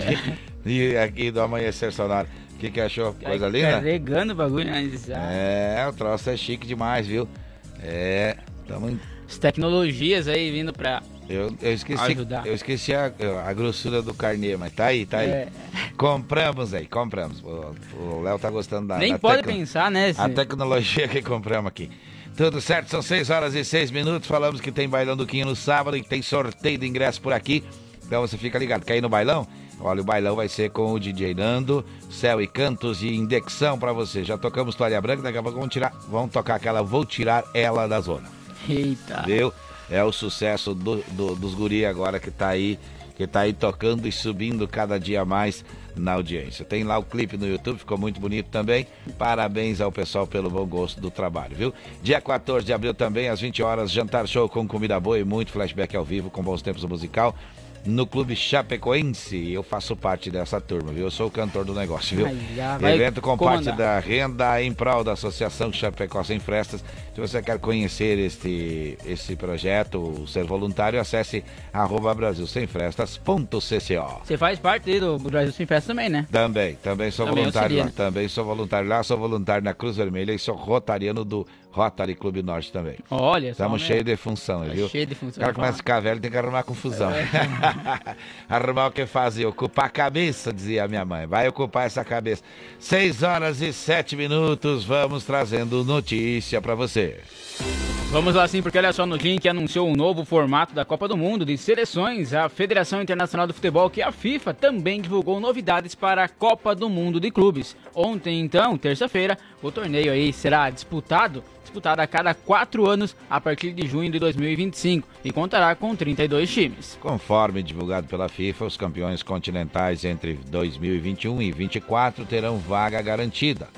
e aqui do Amanhecer Sonoro. O que, que achou? Coisa linda? Carregando o bagulho, né? É, o troço é chique demais, viu? É, tamo em As tecnologias aí vindo pra Eu, eu esqueci, Ajudar. eu esqueci a, a grossura do carnê, mas tá aí, tá aí. É. Compramos aí, compramos. O Léo tá gostando da Nem da pode pensar, né? A tecnologia que compramos aqui. Tudo certo, são 6 horas e 6 minutos. Falamos que tem bailão do Quinho no sábado e que tem sorteio de ingresso por aqui. Então você fica ligado. Quer ir no bailão? Olha, o bailão vai ser com o DJ Nando, Céu e Cantos e Indexão pra você. Já tocamos Toalha Branca, daqui a pouco vamos tirar, vamos tocar aquela Vou Tirar Ela da Zona. Eita. É o sucesso do, do- dos guri agora que tá aí, que tá aí tocando e subindo cada dia mais na audiência. Tem lá o clipe no YouTube, ficou muito bonito também. Parabéns ao pessoal pelo bom gosto do trabalho, viu? Dia 14 de abril também, às 20 horas, jantar show com comida boa e muito flashback ao vivo com bons tempos musical. No Clube Chapecoense, eu faço parte dessa turma, viu? Eu sou o cantor do negócio, viu? Aí já vai Evento com parte da renda em prol da Associação Chapecó Sem Frestas. Se você quer conhecer este, esse projeto, ser voluntário, acesse arroba brasilsemfrestas.cco. Você faz parte do Brasil Sem Festa também, né? Também, também sou Também voluntário auxilia, lá. né? Também sou voluntário lá, sou voluntário na Cruz Vermelha e sou rotariano do Rotary Clube Norte também. Olha só, Estamos né? cheios de função, Tá viu? cheio de função. O cara começa a ficar velho, tem que arrumar confusão. arrumar o que fazer, ocupar a cabeça, dizia a minha mãe. Vai ocupar essa cabeça. 6 horas e 7 minutos, vamos trazendo notícia pra você. Vamos lá sim, porque olha só no link anunciou um novo formato da Copa do Mundo de seleções. A Federação Internacional do Futebol, que é a FIFA, também divulgou novidades para a Copa do Mundo de Clubes. Ontem, então, terça-feira, o torneio aí será disputado, disputado a cada quatro anos a partir de junho de 2025 e contará com 32 times. Conforme divulgado pela FIFA, os campeões continentais entre 2021 e 2024 terão vaga garantida.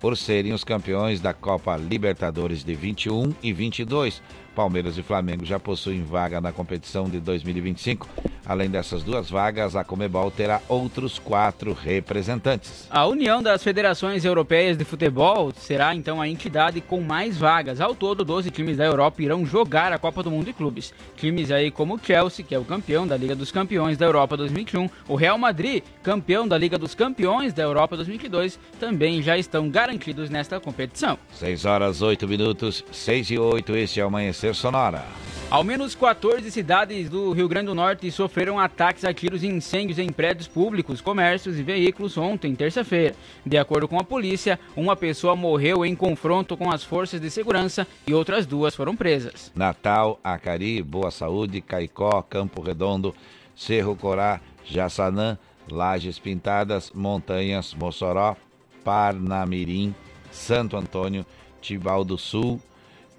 Por serem os campeões da Copa Libertadores de 21 e 22, Palmeiras e Flamengo já possuem vaga na competição de 2025. Além dessas duas vagas, a Comebol terá outros quatro representantes. A União das Federações Europeias de Futebol será então a entidade com mais vagas. Ao todo, 12 times da Europa irão jogar a Copa do Mundo de Clubes. Times aí como o Chelsea, que é o campeão da Liga dos Campeões da Europa 2021, o Real Madrid, campeão da Liga dos Campeões da Europa 2022, também já estão garantidos nesta competição. 6 horas 8 minutos, 6 e 8, este é o Amanhecer Sonora. Ao menos 14 cidades do Rio Grande do Norte sofreram ataques a tiros e incêndios em prédios públicos, comércios e veículos ontem, terça-feira. De acordo com a polícia, uma pessoa morreu em confronto com as forças de segurança e outras duas foram presas. Natal, Acari, Boa Saúde, Caicó, Campo Redondo, Cerro Corá, Jaçanã, Lajes Pintadas, Montanhas, Mossoró, Parnamirim, Santo Antônio, Tibau do Sul,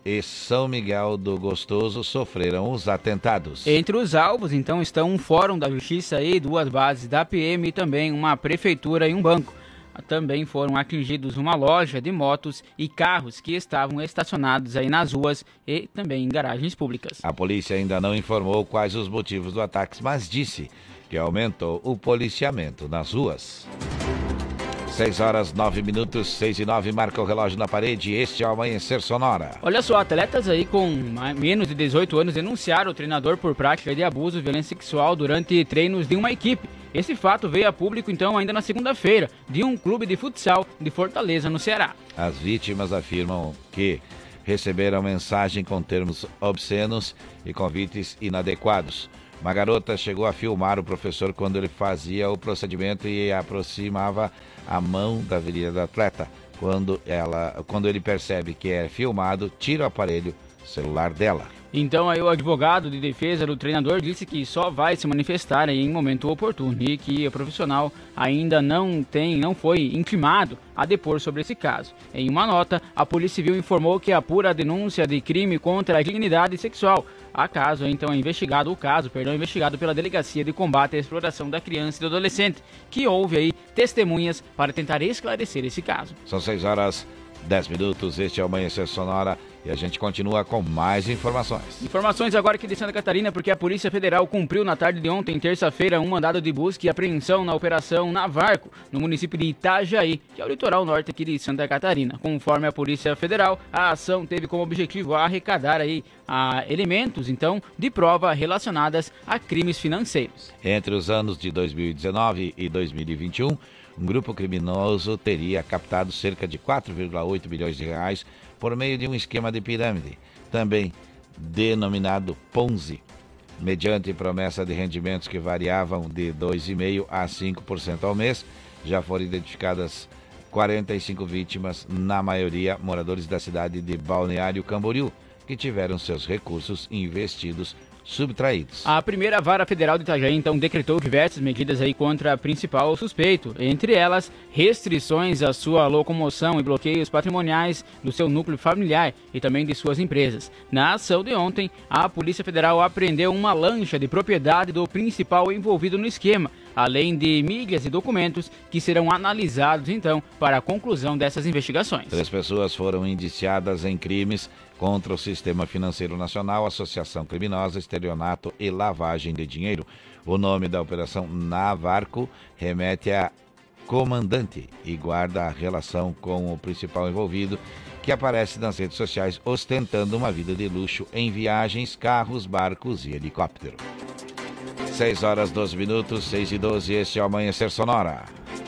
e São Miguel do Gostoso sofreram os atentados. Entre os alvos, então, estão um fórum da justiça e duas bases da PM e também uma prefeitura e um banco. Também foram atingidos uma loja de motos e carros que estavam estacionados aí nas ruas e também em garagens públicas. A polícia ainda não informou quais os motivos do ataque, mas disse que aumentou o policiamento nas ruas. 6 horas 9 minutos, 6 e 9, marca o relógio na parede. Este é o Amanhecer Sonora. Olha só, atletas aí com menos de 18 anos denunciaram o treinador por prática de abuso e violência sexual durante treinos de uma equipe. Esse fato veio a público então ainda na segunda-feira, de um clube de futsal de Fortaleza, no Ceará. As vítimas afirmam que receberam mensagem com termos obscenos e convites inadequados. Uma garota chegou a filmar o professor quando ele fazia o procedimento e aproximava a mão da virilha do atleta. Quando, ela, quando ele percebe que é filmado, tira o aparelho celular dela. Então aí o advogado de defesa do treinador disse que só vai se manifestar em momento oportuno e que o profissional ainda não tem, não foi intimado a depor sobre esse caso. Em uma nota, a Polícia Civil informou que apura a denúncia de crime contra a dignidade sexual. A caso, então, é investigado o caso, perdão, investigado pela Delegacia de Combate à Exploração da Criança e do Adolescente, que houve aí testemunhas para tentar esclarecer esse caso. São 6 horas 10 minutos, este é o Amanhecer Sonora e a gente continua com mais informações. Informações agora aqui de Santa Catarina, porque a Polícia Federal cumpriu na tarde de ontem, terça-feira, um mandado de busca e apreensão na Operação Navarco, no município de Itajaí, que é o litoral norte aqui de Santa Catarina. Conforme a Polícia Federal, a ação teve como objetivo arrecadar aí a elementos, então, de prova relacionadas a crimes financeiros. Entre os anos de 2019 e 2021, um grupo criminoso teria captado cerca de 4,8 bilhões de reais por meio de um esquema de pirâmide, também denominado Ponzi, mediante promessa de rendimentos que variavam de 2,5% a 5% ao mês. Já foram identificadas 45 vítimas, na maioria moradores da cidade de Balneário Camboriú, que tiveram seus recursos investidos subtraídos. A primeira vara federal de Itajaí então decretou diversas medidas aí contra o principal suspeito, entre elas restrições à sua locomoção e bloqueios patrimoniais do seu núcleo familiar e também de suas empresas. Na ação de ontem, a Polícia Federal apreendeu uma lancha de propriedade do principal envolvido no esquema, além de mídias e documentos que serão analisados então para a conclusão dessas investigações. Três pessoas foram indiciadas em crimes contra o Sistema Financeiro Nacional, associação criminosa, estelionato e lavagem de dinheiro. O nome da operação Navarco remete a comandante e guarda a relação com o principal envolvido, que aparece nas redes sociais ostentando uma vida de luxo em viagens, carros, barcos e helicóptero. 6 horas 12 minutos, 6 e 12, este é o Amanhecer Sonora.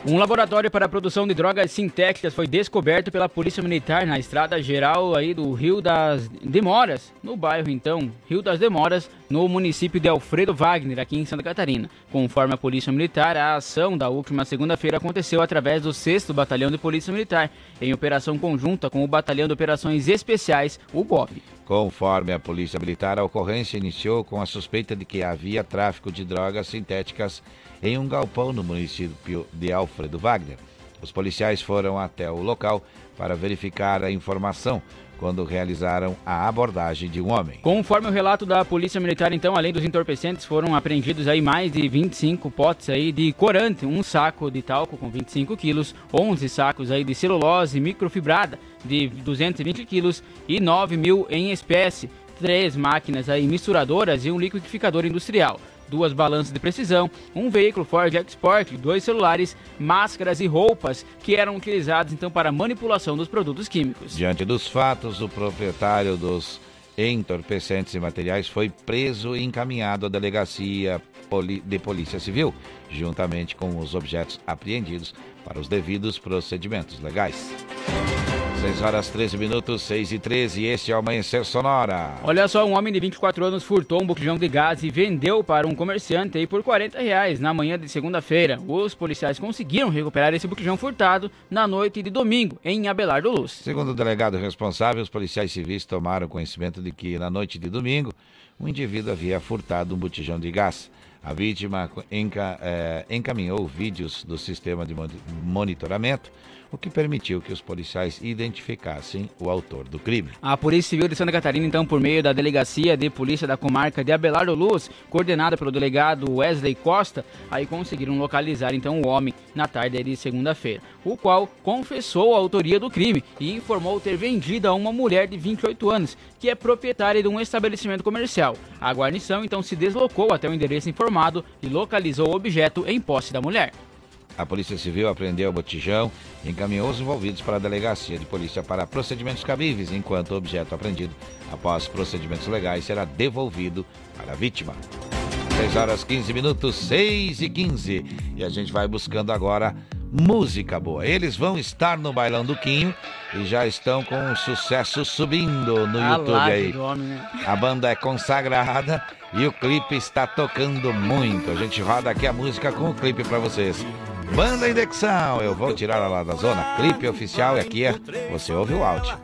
Um laboratório para a produção de drogas sintéticas foi descoberto pela Polícia Militar na estrada geral aí do Rio das Demoras, no bairro então Rio das Demoras, no município de Alfredo Wagner, aqui em Santa Catarina. Conforme a Polícia Militar, a ação da última segunda-feira aconteceu através do 6 Batalhão de Polícia Militar, em operação conjunta com o Batalhão de Operações Especiais, o BOP. Conforme a Polícia Militar, a ocorrência iniciou com a suspeita de que havia tráfico de drogas sintéticas em um galpão no município de Alfredo Wagner. Os policiais foram até o local para verificar a informação quando realizaram a abordagem de um homem. Conforme o relato da Polícia Militar, então, além dos entorpecentes, foram apreendidos aí mais de 25 potes aí de corante, um saco de talco com 25 quilos, 11 sacos aí de celulose microfibrada de 220 quilos e 9 mil em espécie, três máquinas aí misturadoras e um liquidificador industrial. Duas balanças de precisão, um veículo Ford Export, dois celulares, máscaras e roupas que eram utilizados então para manipulação dos produtos químicos. Diante dos fatos, o proprietário dos entorpecentes e materiais foi preso e encaminhado à delegacia de Polícia Civil, juntamente com os objetos apreendidos para os devidos procedimentos legais. 6 horas 13 minutos, 6 e 13, este é o Amanhecer Sonora. Olha só, um homem de 24 anos furtou um botijão de gás e vendeu para um comerciante aí por 40 reais na manhã de segunda-feira. Os policiais conseguiram recuperar esse botijão furtado na noite de domingo, em Abelardo Luz. Segundo o delegado responsável, os policiais civis tomaram conhecimento de que, na noite de domingo, um indivíduo havia furtado um botijão de gás. A vítima eh, encaminhou vídeos do sistema de mon- monitoramento, o que permitiu que os policiais identificassem o autor do crime. A Polícia Civil de Santa Catarina, então, por meio da Delegacia de Polícia da Comarca de Abelardo Luz, coordenada pelo delegado Wesley Costa, aí conseguiram localizar então o homem na tarde de segunda-feira, o qual confessou a autoria do crime e informou ter vendido a uma mulher de 28 anos, que é proprietária de um estabelecimento comercial. A guarnição então se deslocou até o endereço informado e localizou o objeto em posse da mulher. A Polícia Civil apreendeu o botijão e encaminhou os envolvidos para a delegacia de polícia para procedimentos cabíveis, enquanto o objeto apreendido, após procedimentos legais, será devolvido para a vítima. 6 horas 15 minutos, 6 e 15. E a gente vai buscando agora música boa. Eles vão estar no Bailão do Quinho e já estão com um sucesso subindo no A YouTube laje aí. homem, né? A banda é consagrada e o clipe está tocando muito. A gente roda aqui a música com o clipe para vocês. Banda Indexão, eu vou tirar ela da zona. Clipe oficial e aqui. É. Você ouve o áudio.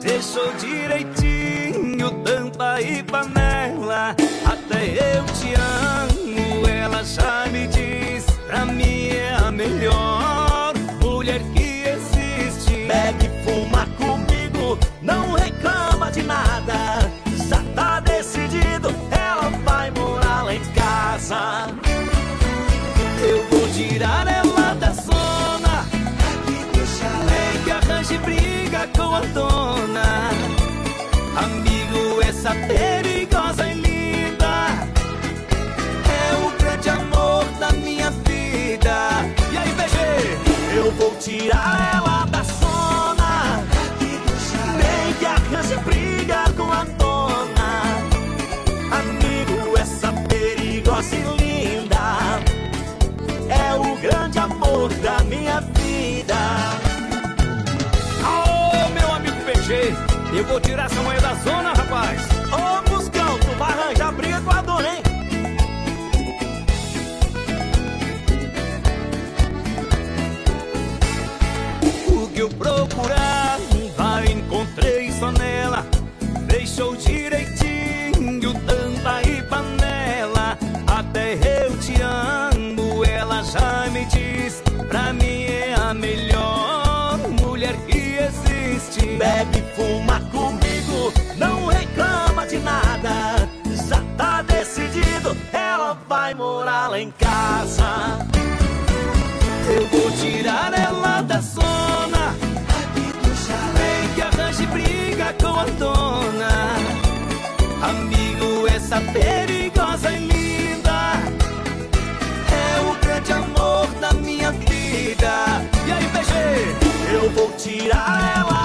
Deixou direitinho tampa e panela. Até eu te amo. Ela já me diz Pra mim é a melhor Mulher que existe. Bebe e fuma comigo. Não reclama de nada. Já tá decidido. Ela vai morar lá em casa. Eu vou tirar ela briga vai morar lá em casa. Eu vou tirar ela da zona. Nem que arranje briga com a dona. Amigo, essa perigosa e linda é o grande amor da minha vida. E aí, BG, eu vou tirar ela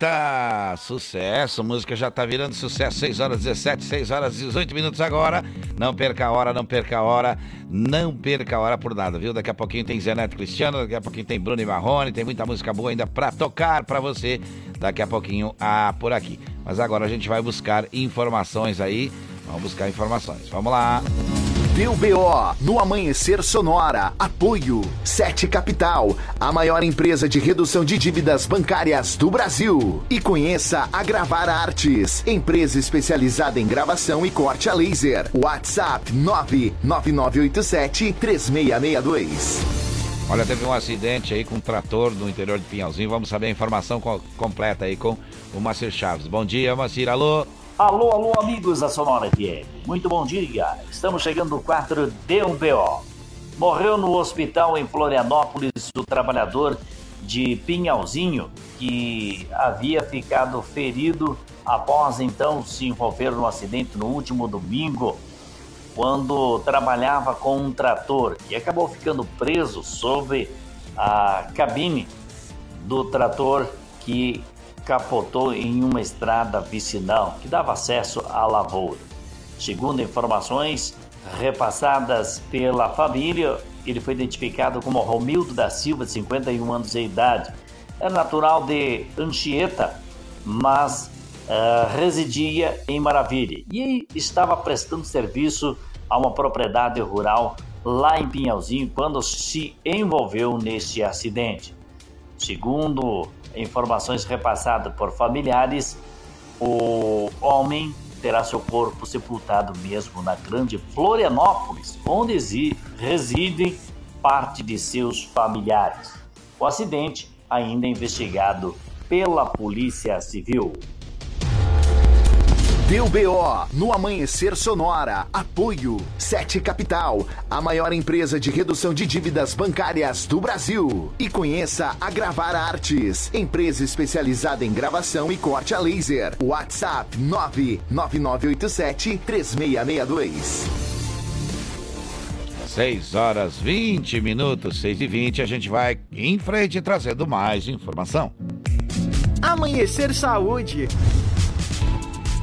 Eita! Sucesso! A música já tá virando sucesso. 6 horas 17, 6 horas 18 minutos agora. Não perca a hora, não perca a hora. Não perca a hora por nada, viu? Daqui a pouquinho tem Zé Neto Cristiano, daqui a pouquinho tem Bruno e Marrone, tem muita música boa ainda pra tocar pra você. Daqui a pouquinho ah, por aqui. Mas agora a gente vai buscar informações aí. Vamos buscar informações. Vamos lá. Deu BO no Amanhecer Sonora. Apoio Sete Capital, a maior empresa de redução de dívidas bancárias do Brasil. E conheça a Gravar Artes, empresa especializada em gravação e corte a laser. WhatsApp 99987 3662. Olha, teve um acidente aí com um trator no interior de Pinhalzinho. Vamos saber a informação co- completa aí com o Macir Chaves. Bom dia, Macir. Alô? Alô, alô, amigos da Sonora FM. Muito bom dia. Estamos chegando no quadro DUBO. Morreu no hospital em Florianópolis o trabalhador de Pinhalzinho, que havia ficado ferido após então se envolver no acidente no último domingo, quando trabalhava com um trator e acabou ficando preso sobre a cabine do trator que capotou em uma estrada vicinal que dava acesso à lavoura. Segundo informações repassadas pela família, ele foi identificado como Romildo da Silva, de 51 anos de idade. É natural de Anchieta, mas eh, residia em Maravilha e estava prestando serviço a uma propriedade rural lá em Pinhalzinho quando se envolveu nesse acidente. Segundo informações repassadas por familiares, o homem terá seu corpo sepultado mesmo na grande Florianópolis, onde residem parte de seus familiares. O acidente ainda é investigado pela Polícia Civil. Deu BO no Amanhecer Sonora. Apoio Sete Capital, a maior empresa de redução de dívidas bancárias do Brasil. E conheça a Gravar Artes, empresa especializada em gravação e corte a laser. WhatsApp 99987 3662. 6 horas 20 minutos, 6 e 20. A gente vai em frente trazendo mais informação. Amanhecer Saúde.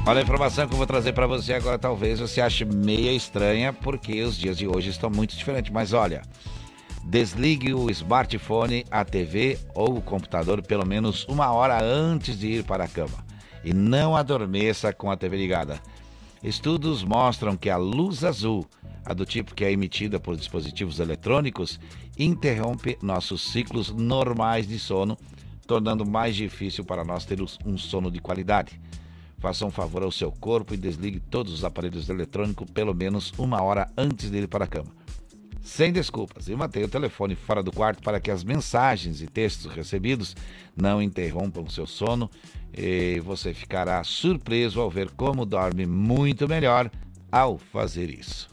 Olha a informação que eu vou trazer para você agora. Talvez você ache meia estranha, porque os dias de hoje estão muito diferentes. Mas olha, desligue o smartphone, a TV ou o computador pelo menos uma hora antes de ir para a cama. E não adormeça com a TV ligada. Estudos mostram que a luz azul, a do tipo que é emitida por dispositivos eletrônicos, interrompe nossos ciclos normais de sono, tornando mais difícil para nós ter um sono de qualidade. Faça um favor ao seu corpo e desligue todos os aparelhos eletrônicos pelo menos uma hora antes de ir para a cama. Sem desculpas, e mantenha o telefone fora do quarto para que as mensagens e textos recebidos não interrompam o seu sono e você ficará surpreso ao ver como dorme muito melhor ao fazer isso.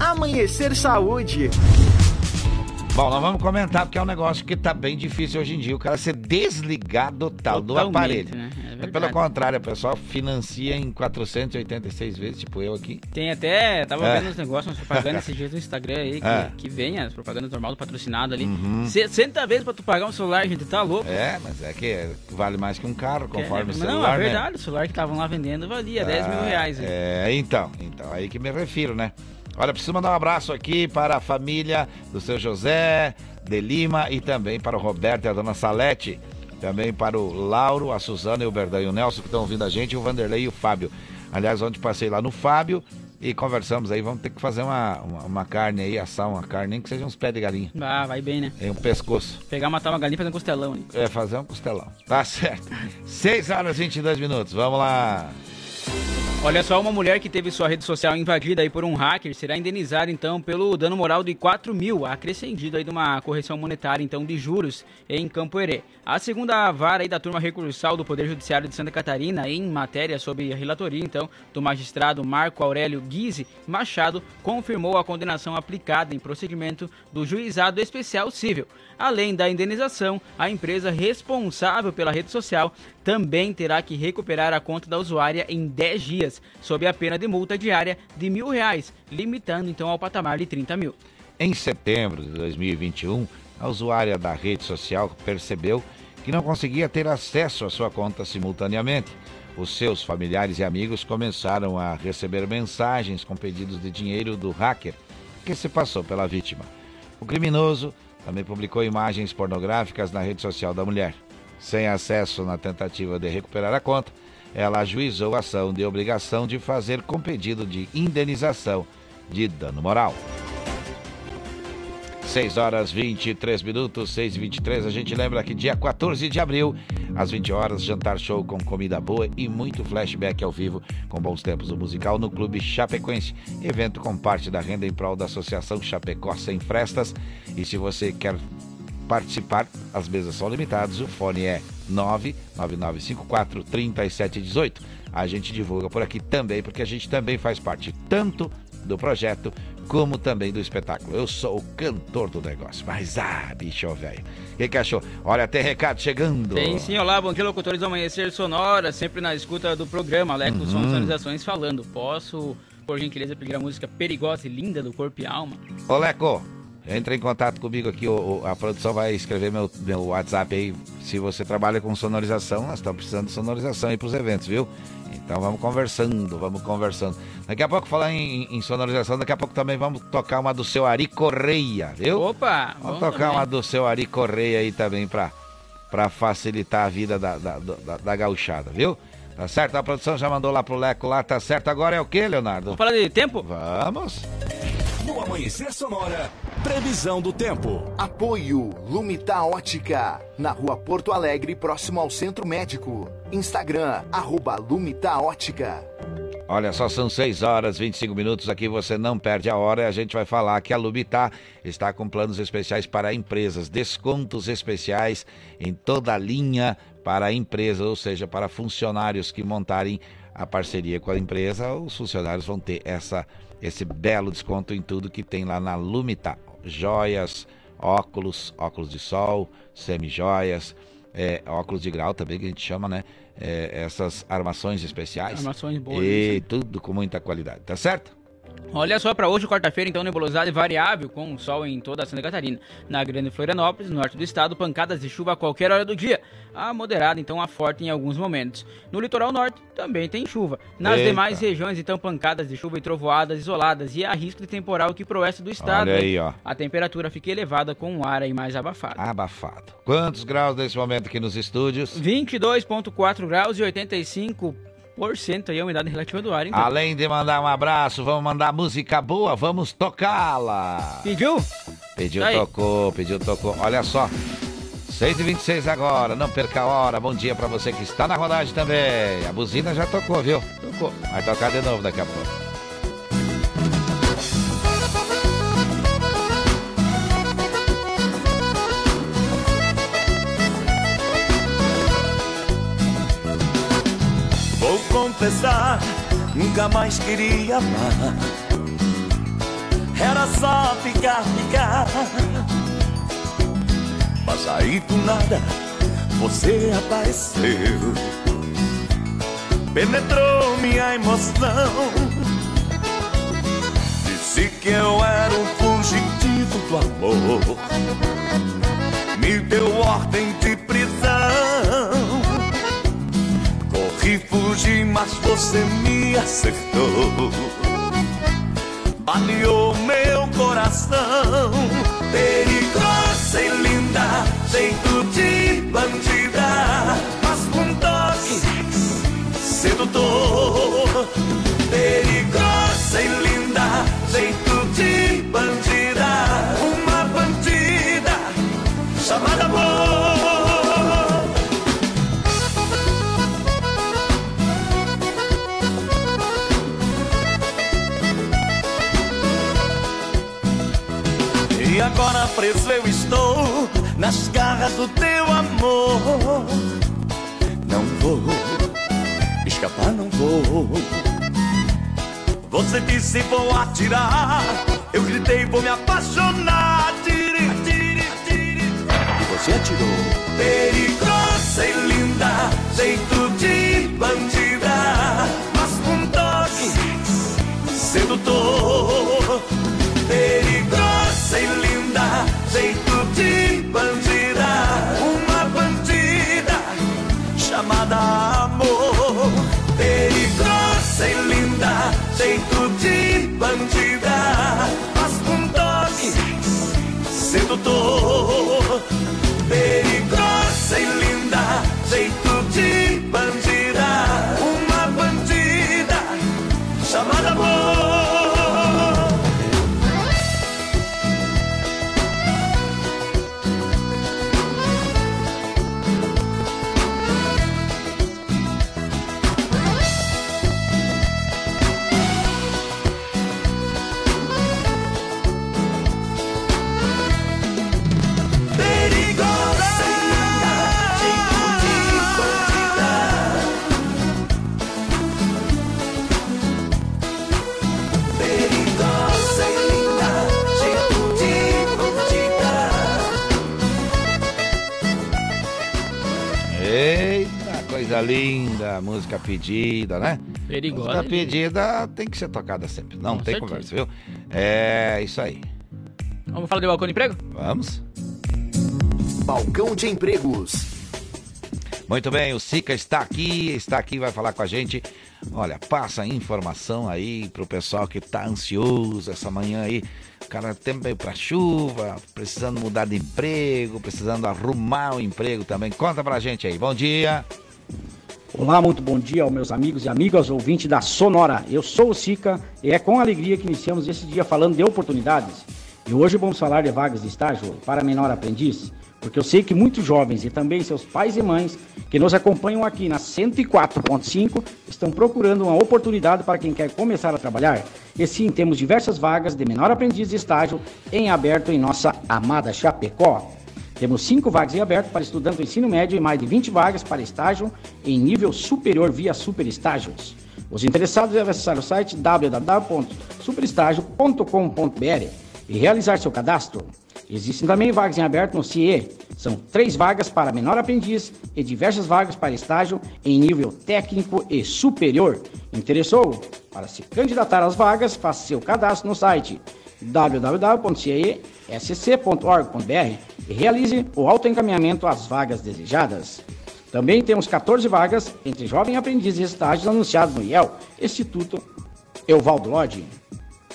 Amanhecer Saúde. Bom, nós vamos comentar porque é um negócio que tá bem difícil hoje em dia, o cara ser desligado do Totalmente, aparelho. né? É pelo contrário, o pessoal financia em 486 vezes, tipo eu aqui. Tem até, tava É. vendo uns negócios, umas propagandas esses dias no Instagram aí, que, É. que vem as propagandas normal do patrocinado ali. Uhum. 60 vezes pra tu pagar um celular, gente, tá louco? É, mas é que vale mais que um carro, conforme É, o Não, celular, é né? verdade, o celular que estavam lá vendendo valia 10 mil Ah, reais. hein? É, então, então, aí que me refiro, né? Olha, preciso mandar um abraço aqui para a família do seu José de Lima e também para o Roberto e a dona Salete. Também para o Lauro, a Suzana e o Berdão e o Nelson que estão ouvindo a gente, o Vanderlei e o Fábio. Aliás, ontem passei lá no Fábio e conversamos aí, vamos ter que fazer uma, uma, uma carne aí, assar uma carne, nem que seja uns pés de galinha. Ah, vai bem, né? Em um pescoço. Pegar, matar uma galinha e fazer um costelão ali. É, fazer um costelão. Tá certo. 6 horas e 22 minutos. Vamos lá. Olha só, uma mulher que teve sua rede social invadida aí por um hacker será indenizada então pelo dano moral de 4 mil, acrescendido aí de uma correção monetária então de juros em Campo Herê. A segunda vara aí da turma recursal do Poder Judiciário de Santa Catarina, em matéria sobre a relatoria então do magistrado Marco Aurélio Guise Machado, confirmou a condenação aplicada em procedimento do Juizado Especial Civil. Além da indenização, a empresa responsável pela rede social também terá que recuperar a conta da usuária em 10 dias, sob a pena de multa diária de mil reais, limitando então ao patamar de 30 mil. Em setembro de 2021, a usuária da rede social percebeu que não conseguia ter acesso à sua conta simultaneamente. Os seus familiares e amigos começaram a receber mensagens com pedidos de dinheiro do hacker que se passou pela vítima. O criminoso também publicou imagens pornográficas na rede social da mulher. Sem acesso na tentativa de recuperar a conta, ela ajuizou a ação de obrigação de fazer com pedido de indenização de dano moral. 6 horas 23 minutos, 6 e 23 A gente lembra que dia 14 de abril, às 20 horas, jantar show com comida boa e muito flashback ao vivo com bons tempos do musical no Clube Chapecoense. Evento com parte da renda em prol da Associação Chapecó Sem Frestas. E se você quer participar, as mesas são limitadas. O fone é 99954 3718. A gente divulga por aqui também, porque a gente também faz parte tanto do projeto como também do espetáculo. Eu sou o cantor do negócio, mas ah, bicho velho. O que, que achou? Olha, tem recado chegando. Tem sim, olá, bom dia, locutores do Amanhecer Sonora, sempre na escuta do programa, Aleco Uhum. Sonorizações falando. Posso, por gentileza, pedir a música perigosa e linda do Corpo e Alma? Ô Leco, entra em contato comigo aqui, o, o- a produção vai escrever meu, meu WhatsApp aí. Se você trabalha com sonorização, nós estamos precisando de sonorização aí pros eventos, viu? Então vamos conversando, vamos conversando. Daqui a pouco, falar em, em sonorização, daqui a pouco também vamos tocar uma do seu Ari Correia, viu? Opa! Vamos bom tocar também. uma do seu Ari Correia aí também pra, pra facilitar a vida da, da, da, da gauchada, viu? Tá certo? A produção já mandou lá pro Leco lá, tá certo? Agora é o que, Leonardo? Vamos falar de tempo? Vamos. No Amanhecer Sonora, previsão do tempo. Apoio Lumita Ótica, na rua Porto Alegre, próximo ao Centro Médico. Instagram, arroba Lumita Ótica. Olha só, são 6 horas 25 minutos aqui, você não perde a hora. A gente vai falar que a Lubitá está com planos especiais para empresas, descontos especiais em toda a linha para empresas, ou seja, para funcionários que montarem a parceria com a empresa, os funcionários vão ter essa, esse belo desconto em tudo que tem lá na Lumita. Joias, óculos, óculos de sol, semijoias, é, óculos de grau também, que a gente chama, né? É, essas armações especiais. Armações boas, E tudo com muita qualidade, tá certo? Olha só para hoje, quarta-feira, então, nebulosidade variável, com sol em toda Santa Catarina. Na Grande Florianópolis, no norte do estado, pancadas de chuva a qualquer hora do dia. A moderada, então, a forte em alguns momentos. No litoral norte, também tem chuva. Nas Eita. demais regiões, então, pancadas de chuva e trovoadas isoladas. E há risco de temporal aqui pro oeste do estado. Olha aí, ó. A temperatura fica elevada com um ar aí mais abafado. Abafado. Quantos graus nesse momento aqui nos estúdios? 22,4 graus e 85% aí a umidade relativa do ar, então. Além de mandar um abraço, vamos mandar música boa, vamos tocá-la. Pediu? Pediu, Tá tocou, pediu, tocou. Olha só. 6h26 agora, não perca a hora. Bom dia pra você que está na rodagem também. A buzina já tocou, viu? Tocou. Vai tocar de novo daqui a pouco. Confessar, nunca mais queria amar. Era só ficar, ficar. Mas aí do nada você apareceu. Penetrou minha emoção. Disse que eu era um fugitivo do amor. Me deu ordem Mas você me acertou. Baleou meu coração. Perigosa e linda, jeito de bandida, mas com toque sedutor. Preso eu estou nas garras do teu amor. Não vou escapar, não vou. Você disse vou atirar, eu gritei vou me apaixonar. Tiri, tiri, tiri. E você atirou. Perigosa e linda, jeito de bandida, mas com toque sedutor. Perigosa e linda, jeito de bandida, uma bandida chamada amor. Perigosa e linda, jeito de bandida, mas com toque sedutor. Perigosa e linda, linda, música pedida, né? Perigosa. Música pedida tem que ser tocada sempre, não Com tem certeza. conversa, viu? É isso aí. Vamos falar de balcão de emprego? Vamos. Balcão de empregos. Muito bem, o Sica está aqui, está aqui, vai falar com a gente. Olha, passa a informação aí pro pessoal que tá ansioso essa manhã aí. O cara tempo veio pra chuva, precisando mudar de emprego, precisando arrumar o emprego também. Conta pra gente aí. Bom dia. Olá, muito bom dia aos meus amigos e amigas ouvintes da Sonora. Eu sou o Sica e é com alegria que iniciamos esse dia falando de oportunidades. E hoje vamos falar de vagas de estágio para menor aprendiz, porque eu sei que muitos jovens e também seus pais e mães que nos acompanham aqui na 104.5 estão procurando uma oportunidade para quem quer começar a trabalhar. E sim, temos diversas vagas de menor aprendiz de estágio em aberto em nossa amada Chapecó. Temos cinco vagas em aberto para estudante do ensino médio e mais de 20 vagas para estágio em nível superior via Super Estágios. Os interessados devem acessar o site www.superestágio.com.br e realizar seu cadastro. Existem também vagas em aberto no CIE. São três vagas para menor aprendiz e diversas vagas para estágio em nível técnico e superior. Interessou? Para se candidatar às vagas, faça seu cadastro no site www.ciesc.org.br e realize o autoencaminhamento às vagas desejadas. Também temos 14 vagas entre jovem aprendiz e estágios anunciados no IEL, Instituto Euvaldo Lodge,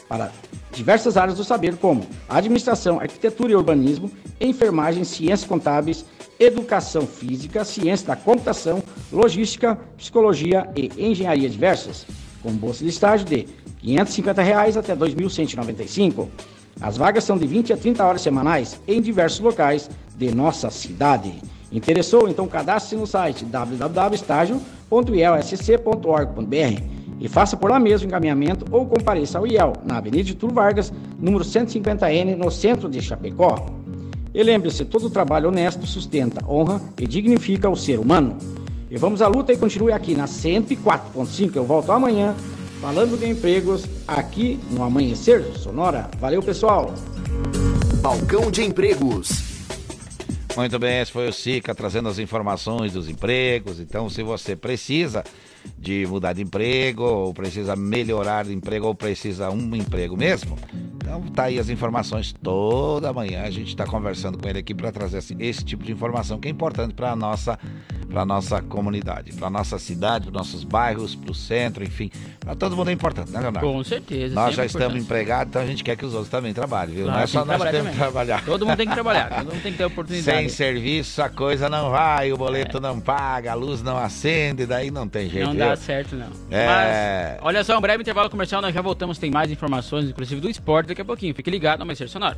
para diversas áreas do saber como administração, arquitetura e urbanismo, enfermagem, ciências contábeis, educação física, ciência da computação, logística, psicologia e engenharia diversas, com bolsa de estágio de 550 reais até R$ 2.195. As vagas são de 20 a 30 horas semanais em diversos locais de nossa cidade. Interessou? Então cadastre-se no site www.estágio.ielsc.org.br e faça por lá mesmo encaminhamento ou compareça ao IEL, na Avenida Getúlio Vargas, número 150N, no centro de Chapecó. E lembre-se, todo trabalho honesto sustenta, honra e dignifica o ser humano. E vamos à luta e continue aqui na 104.5. Eu volto amanhã falando de empregos aqui no Amanhecer Sonora. Valeu, pessoal! Balcão de empregos. Muito bem, esse foi o Sica trazendo as informações dos empregos. Então, se você precisa de mudar de emprego, ou precisa melhorar de emprego, ou precisa um emprego mesmo, então tá aí as informações. Toda manhã a gente está conversando com ele aqui para trazer assim, esse tipo de informação que é importante para a nossa, pra nossa comunidade, para nossa cidade, para nossos bairros, para o centro, enfim. Para todo mundo é importante, né, Leonardo? Com certeza. Nós já estamos empregados, então a gente quer que os outros também trabalhem, viu? Claro, não é só nós que temos que trabalhar. Todo mundo tem que trabalhar, todo mundo tem que ter oportunidade. Sem serviço a coisa não vai, o boleto não paga, a luz não acende, daí não tem jeito. Não dá viu? certo, não. É. Mas, olha só, um breve intervalo comercial, nós já voltamos, tem mais informações, inclusive do esporte daqui a pouquinho. Fique ligado, não vai ser sonoro.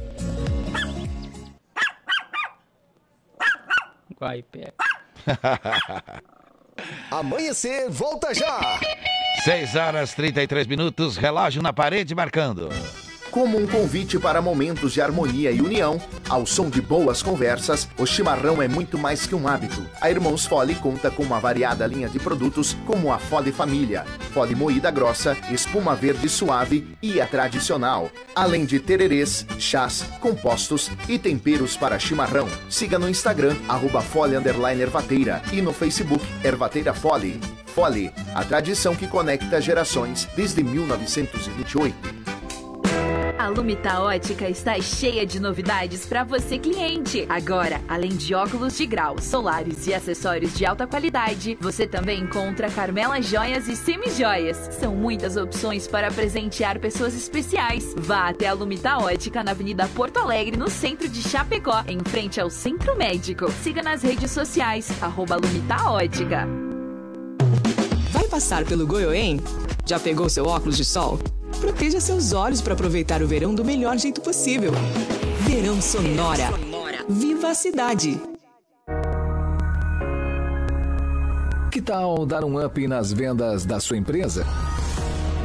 Vai, pé. Amanhecer, volta já! 6 horas 33 minutos, relógio na parede marcando. Como um convite para momentos de harmonia e união, ao som de boas conversas, o chimarrão é muito mais que um hábito. A Irmãos Fole conta com uma variada linha de produtos como a Fole Família, Fole moída grossa, espuma verde suave e a tradicional, além de tererês, chás, compostos e temperos para chimarrão. Siga no Instagram, arroba Fole underline Ervateira e no Facebook Ervateira Fole. Fole, a tradição que conecta gerações desde 1928. A Lumita Ótica está cheia de novidades para você cliente. Agora, além de óculos de grau, solares e acessórios de alta qualidade, você também encontra Carmela Joias e Semijoias. São muitas opções para presentear pessoas especiais. Vá até a Lumita Ótica na Avenida Porto Alegre, no centro de Chapecó, em frente ao Centro Médico. Siga nas redes sociais, arroba Lumita Ótica. Vai passar pelo Goiôem? Já pegou seu óculos de sol? Proteja seus olhos para aproveitar o verão do melhor jeito possível. Verão Sonora. Viva a cidade! Que tal dar um up nas vendas da sua empresa?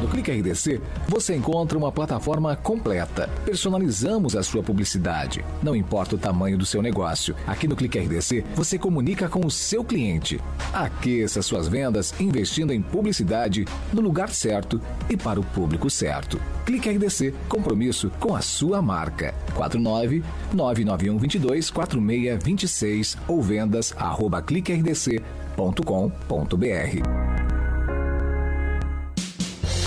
No Clique RDC, você encontra uma plataforma completa. Personalizamos a sua publicidade. Não importa o tamanho do seu negócio, aqui no Clique RDC você comunica com o seu cliente. Aqueça suas vendas investindo em publicidade no lugar certo e para o público certo. Clique RDC, compromisso com a sua marca. 49 991 22 4626 ou vendas arroba cliquerdc.com.br.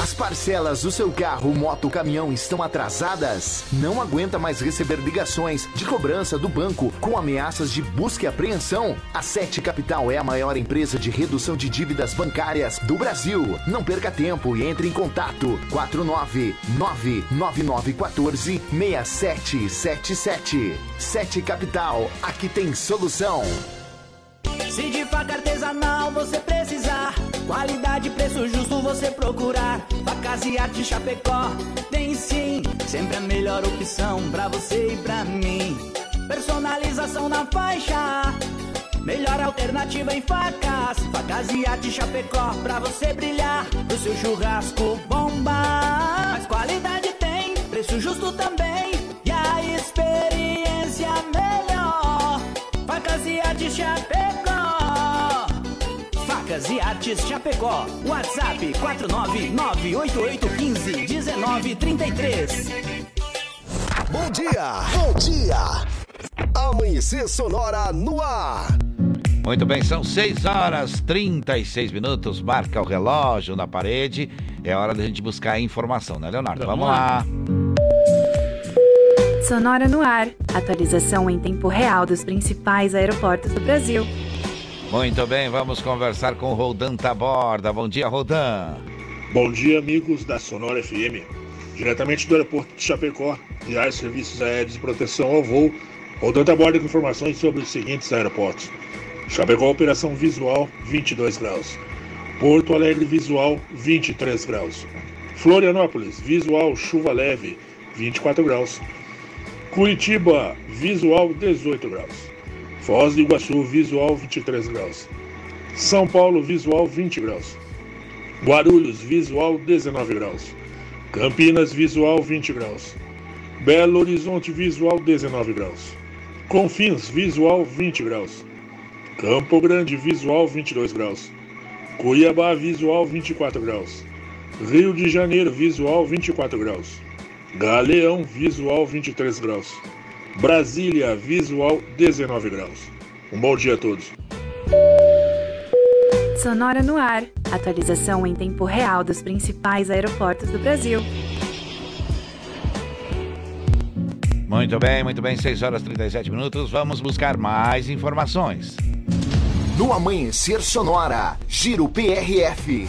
As parcelas do seu carro, moto caminhão estão atrasadas? Não aguenta mais receber ligações de cobrança do banco com ameaças de busca e apreensão? A Sete Capital é a maior empresa de redução de dívidas bancárias do Brasil. Não perca tempo e entre em contato 49999146777. Sete Capital, aqui tem solução. Se de faca artesanal você precisar, qualidade preço justo você procurar. Facas e arte Chapecó, tem sim, sempre a melhor opção pra você e pra mim. Personalização na faixa, melhor alternativa em facas. Facas e arte Chapecó, pra você brilhar, pro seu churrasco bomba. Mas qualidade tem, preço justo também, e a experiência melhor. Facas e Artes Chapecó. Facas e Artes Chapecó. WhatsApp 49988151933. Bom dia, bom dia. Amanhecer Sonora no ar. Muito bem, são 6 horas 36 minutos. Marca o relógio na parede. É hora da gente buscar a informação, né, Leonardo? Vamos, lá. Sonora no ar. Atualização em tempo real dos principais aeroportos do Brasil. Muito bem, vamos conversar com o Rodan Taborda. Bom dia, Rodan. Bom dia, amigos da Sonora FM. Diretamente do aeroporto de Chapecó, e serviços aéreos de proteção ao voo, Rodan Taborda com informações sobre os seguintes aeroportos. Chapecó, operação visual, 22 graus. Porto Alegre, visual, 23 graus. Florianópolis, visual, chuva leve, 24 graus. Curitiba, visual 18 graus. Foz do Iguaçu, visual 23 graus. São Paulo, visual 20 graus. Guarulhos, visual 19 graus. Campinas, visual 20 graus. Belo Horizonte, visual 19 graus. Confins, visual 20 graus. Campo Grande, visual 22 graus. Cuiabá, visual 24 graus. Rio de Janeiro, visual 24 graus. Galeão, visual 23 graus. Brasília, visual 19 graus. Um bom dia a todos. Sonora no ar. Atualização em tempo real dos principais aeroportos do Brasil. Muito bem, muito bem, 6 horas 37 minutos. Vamos buscar mais informações. No Amanhecer Sonora, Giro PRF.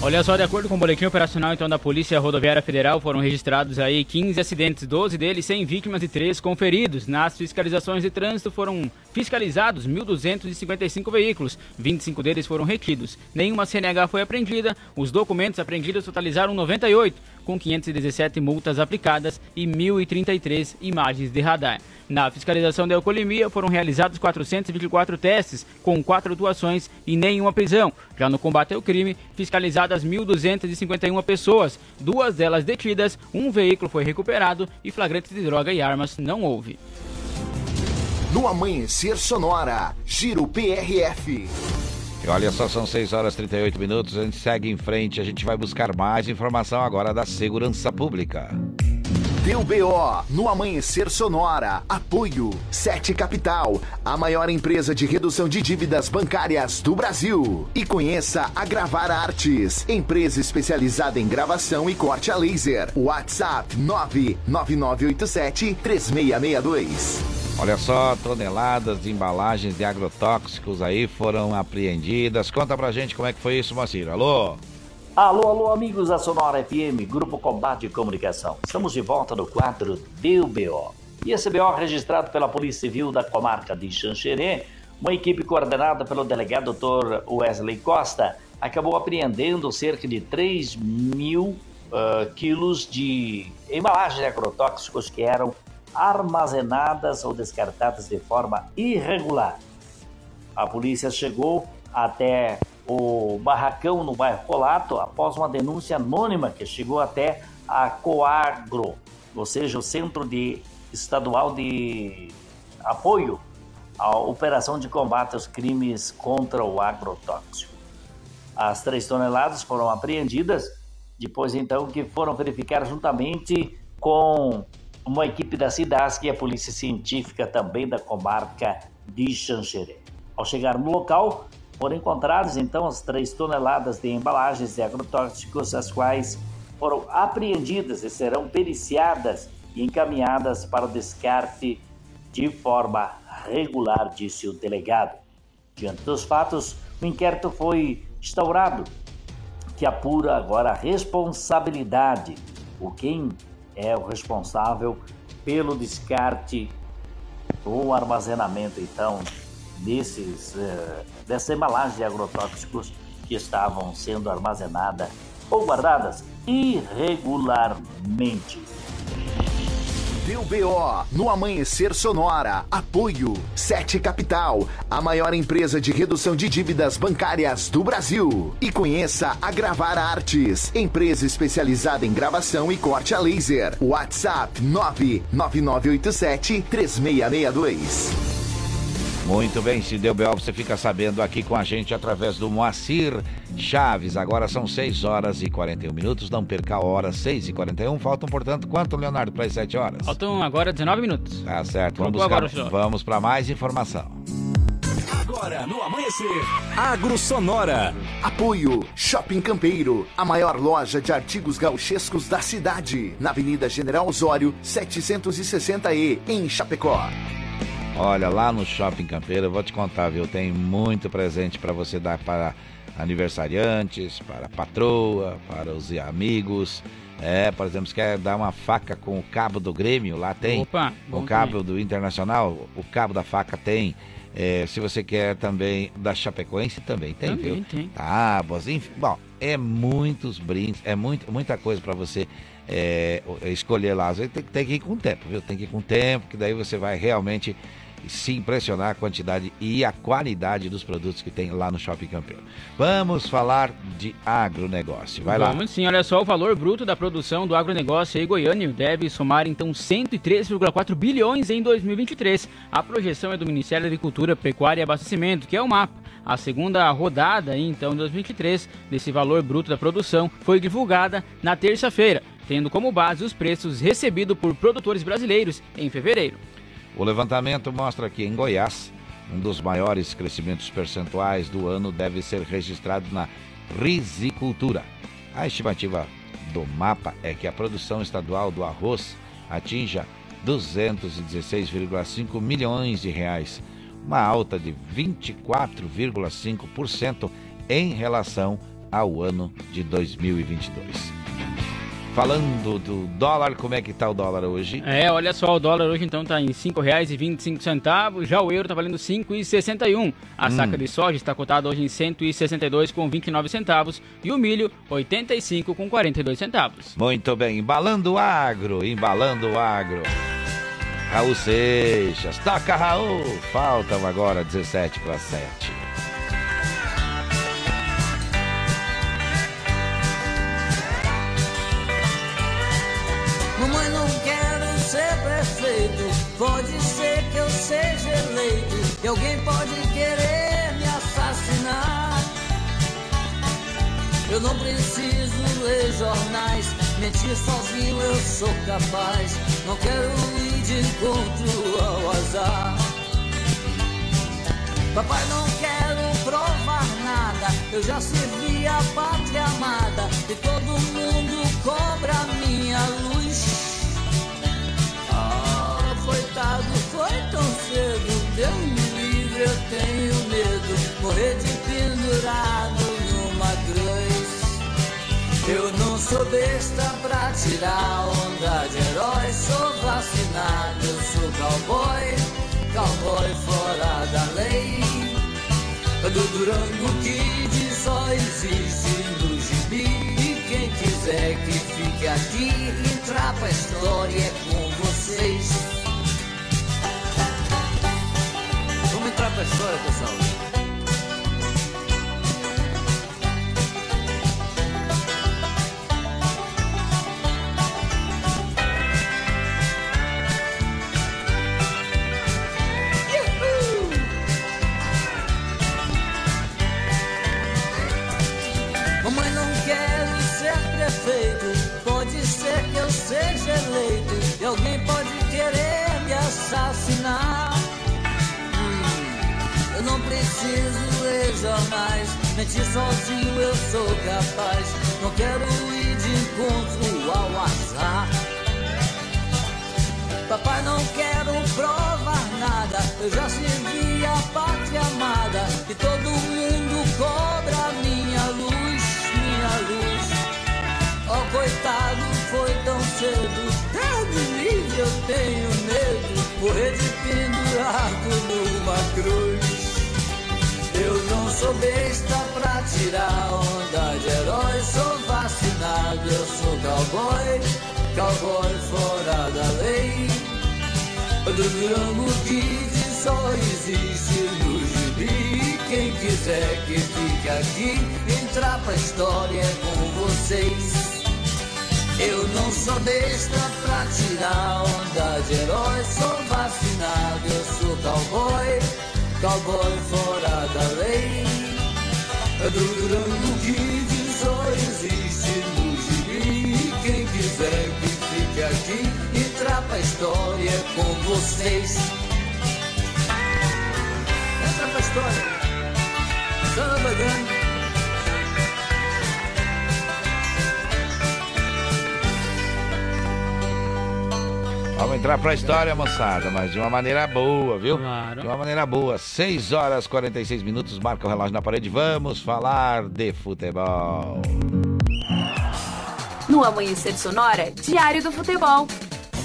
Olha só, de acordo com o boletim operacional então da Polícia Rodoviária Federal, foram registrados aí 15 acidentes, 12 deles sem vítimas e 3 com feridos. Nas fiscalizações de trânsito foram fiscalizados 1.255 veículos, 25 deles foram retidos. Nenhuma CNH foi apreendida, os documentos apreendidos totalizaram 98, com 517 multas aplicadas e 1.033 imagens de radar. Na fiscalização da alcoolemia foram realizados 424 testes, com quatro atuações e nenhuma prisão. Já no combate ao crime, fiscalizadas 1.251 pessoas, duas delas detidas, um veículo foi recuperado e flagrantes de droga e armas não houve. No Amanhecer Sonora, Giro PRF. E olha só, são 6 horas e 38 minutos. A gente segue em frente. A gente vai buscar mais informação agora da segurança pública. Deu BO no Amanhecer Sonora. Apoio Sete Capital, a maior empresa de redução de dívidas bancárias do Brasil. E conheça a Gravar Artes, empresa especializada em gravação e corte a laser. WhatsApp 99987 3662. Olha só, toneladas de embalagens de agrotóxicos aí foram apreendidas. Conta pra gente como é que foi isso, Moacir. Alô? Alô, alô, amigos da Sonora FM, Grupo Combate de Comunicação. Estamos de volta no quadro Deu BO. E esse BO registrado pela Polícia Civil da comarca de Xanxerê, uma equipe coordenada pelo delegado Dr. Wesley Costa, acabou apreendendo cerca de 3 mil uh, quilos de embalagens de agrotóxicos que eram armazenadas ou descartadas de forma irregular. A polícia chegou até o barracão no bairro Colato após uma denúncia anônima que chegou até a Coagro, ou seja, o Centro de Estadual de Apoio à Operação de Combate aos Crimes contra o Agrotóxico. As três toneladas foram apreendidas depois então que foram verificar juntamente com uma equipe da CIDASC e a Polícia Científica também da comarca de Xanxerê. Ao chegar no local, foram encontradas então as três toneladas de embalagens de agrotóxicos, as quais foram apreendidas e serão periciadas e encaminhadas para o descarte de forma regular, disse o delegado. Diante dos fatos, o inquérito foi instaurado, que apura agora a responsabilidade, o quem é o responsável pelo descarte ou armazenamento, então, desses, uh, dessa embalagem de agrotóxicos que estavam sendo armazenadas ou guardadas irregularmente. Deu BO no Amanhecer Sonora. Apoio Sete Capital, a maior empresa de redução de dívidas bancárias do Brasil. E conheça a Gravar Artes, empresa especializada em gravação e corte a laser. WhatsApp 99987 3662. Muito bem, se deu B.O., você fica sabendo aqui com a gente através do Moacir Chaves. Agora são 6 horas e 41 minutos, não perca a hora, 6 e 41. Faltam, portanto, quanto, Leonardo, para as 7 horas? Faltam agora 19 minutos. Tá certo, vamos, Vamos buscar, agora, vamos para mais informação. Agora no amanhecer, Agro Sonora. Apoio Shopping Campeiro, a maior loja de artigos gauchescos da cidade, na Avenida General Osório, 760E, em Chapecó. Olha, lá no Shopping Campeiro, eu vou te contar, viu? Tem muito presente para você dar para aniversariantes, para a patroa, para os amigos. É, por exemplo, se quer dar uma faca com o cabo do Grêmio, lá tem. Opa, o cabo do Internacional, o cabo da faca tem. É, se você quer também da Chapecoense, também tem, Também viu? tem. Tábuas, enfim. Bom, é muitos brindes, é muito, muita coisa para você é, escolher lá. Vezes tem, tem que ir com tempo, viu? Tem que ir com tempo, que daí você vai realmente se impressionar a quantidade e a qualidade dos produtos que tem lá no Shopping Campeiro. Vamos falar de agronegócio. Vai lá. Vamos sim, olha só, o valor bruto da produção do agronegócio aí goiano deve somar então 103,4 bilhões em 2023. A projeção é do Ministério da Agricultura, Pecuária e Abastecimento, que é o MAPA. A segunda rodada então, em 2023 desse valor bruto da produção foi divulgada na terça-feira, tendo como base os preços recebidos por produtores brasileiros em fevereiro. O levantamento mostra que em Goiás, um dos maiores crescimentos percentuais do ano deve ser registrado na risicultura. A estimativa do mapa é que a produção estadual do arroz atinja 216,5 milhões de reais, uma alta de 24,5% em relação ao ano de 2022. Falando do dólar, como é que tá o dólar hoje? É, olha só, o dólar hoje então tá em R$ 5,25, já o euro tá valendo R$ 5,61. A Hum. saca de soja está cotada hoje em R$ 162,29 centavos e o milho R$ 85,42 centavos. Muito bem, embalando o agro, embalando o agro. Raul Seixas, toca Raul! Faltam agora 17 para 7. Pode ser que eu seja eleito. E alguém pode querer me assassinar. Eu não preciso ler jornais. Mentir sozinho eu sou capaz. Não quero ir de encontro ao azar. Papai, não quero provar nada. Eu já servi a pátria amada. Sou besta pra tirar onda de herói. Sou vacinado, eu sou cowboy. Cowboy fora da lei. Do Durango Kid só existe no gibi. E quem quiser que fique aqui, entrar pra história é com vocês. Vamos entrar pra história, pessoal. Preciso ler jornais. Mentir sozinho eu sou capaz. Não quero ir de encontro ao azar. Papai, não quero provar nada. Eu já servi a pátria amada. E todo mundo cobra minha luz, minha luz. Oh, coitado, foi tão cedo. Me livre, eu tenho medo. Morrer de pendurado numa cruz. Eu não sou besta pra tirar onda de herói. Sou vacinado, eu sou cowboy. Cowboy fora da lei. Do Durango Kid só existe no gibi. Quem quiser que fique aqui, entrar pra história é com vocês. Eu não sou besta pra tirar onda de herói. Sou vacinado, eu sou cowboy. Cowboy fora da lei. Do Durango Kid só existe no gibi. Quem quiser que fique aqui, entrar pra história é com vocês. Entra pra história. Samba Gang. Vamos entrar pra história, moçada, mas de uma maneira boa, viu? Claro. De uma maneira boa. 6 horas e 46 minutos, marca o relógio na parede. Vamos falar de futebol. No Amanhecer Sonora, Diário do Futebol.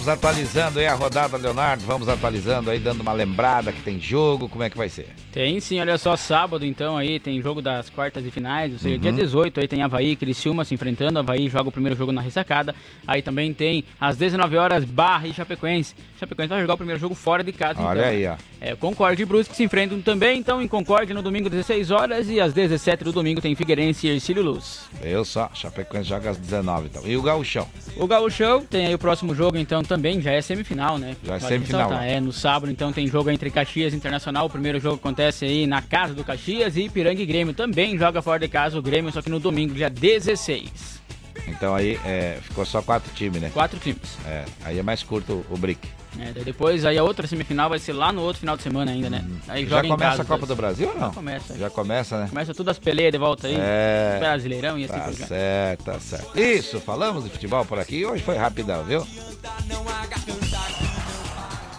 Vamos atualizando aí a rodada, Leonardo. Vamos atualizando aí, dando uma lembrada que tem jogo. Como é que vai ser? Tem sim, olha só, sábado então aí tem jogo das quartas e finais, ou seja, Uhum. dia 18 aí tem Havaí e Criciúma se enfrentando, Havaí joga o primeiro jogo na ressacada, aí também tem às 19 horas Barra e Chapecoense, Chapecoense vai jogar o primeiro jogo fora de casa. Olha então, aí, ó. É, Concorde e Brusque se enfrentam também, então em Concorde no domingo 16 horas e às 17 do domingo tem Figueirense e Ercílio Luz. Eu só, Chapecoense joga às 19 então. E o Gauchão? O Gauchão tem aí o próximo jogo então também, já é semifinal, né? Já é Vale semifinal, ressaltar, ó. É, no sábado então tem jogo entre Caxias e Internacional, o primeiro jogo acontece aí na casa do Caxias e Ipiranga e Grêmio também joga fora de casa o Grêmio, só que no domingo, dia 16. Então aí é, ficou só quatro times, né? Quatro times. É, aí é mais curto o brick. É, daí depois aí a outra semifinal vai ser lá no outro final de semana ainda, né? Aí Uhum. Já joga em começa casa, a Copa dois. do Brasil ou não? Já começa. Já começa, né? Começa todas as peleias de volta aí. É. Brasileirão e assim Tá por diante. certo, tá certo. Isso, falamos de futebol por aqui. Hoje foi rapidão, viu?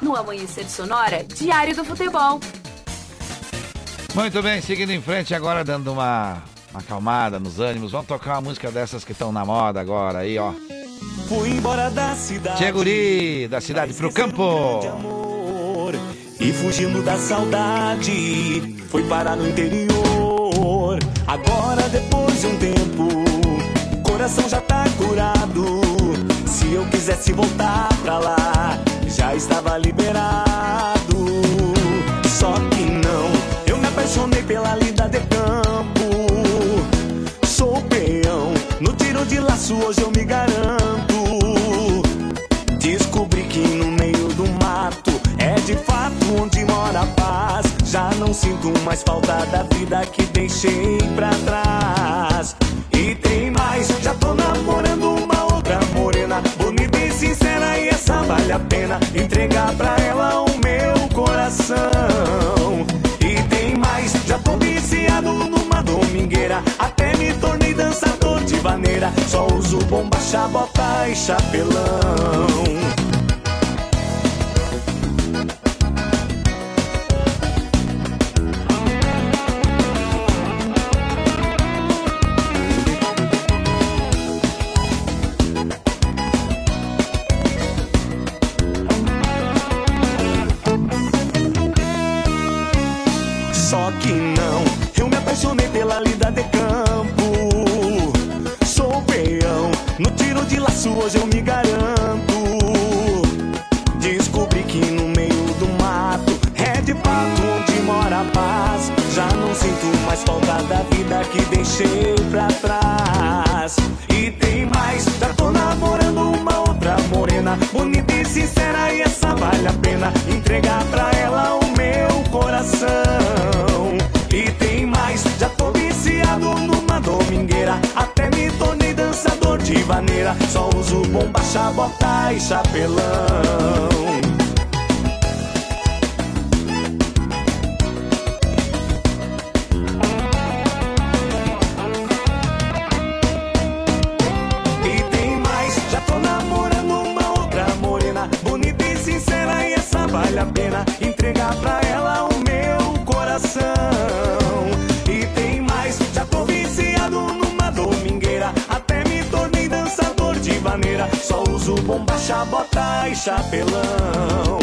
No Amanhecer Sonora, Diário do Futebol. Muito bem, seguindo em frente agora, dando uma, uma acalmada nos ânimos. Vamos tocar uma música dessas que estão na moda agora aí, ó. Fui embora da cidade. Tia Guri, da cidade pro campo. amor E fugindo da saudade Foi parar no interior. Agora depois de um tempo Coração já tá curado. Se eu quisesse voltar pra lá Já estava liberado. Só que não Eu me apaixonei pela lida de campo. Sou peão No tiro de laço hoje eu me garanto de fato onde mora a paz. Já não sinto mais falta da vida que deixei pra trás. E tem mais, já tô namorando uma outra morena, bonita e sincera, e essa vale a pena entregar pra ela o meu coração. E tem mais, já tô viciado numa domingueira, até me tornei dançador de vaneira. Só uso bomba, chabota e chapelão. Chabota e chapelão. Só uso bombacha, bota e chapelão.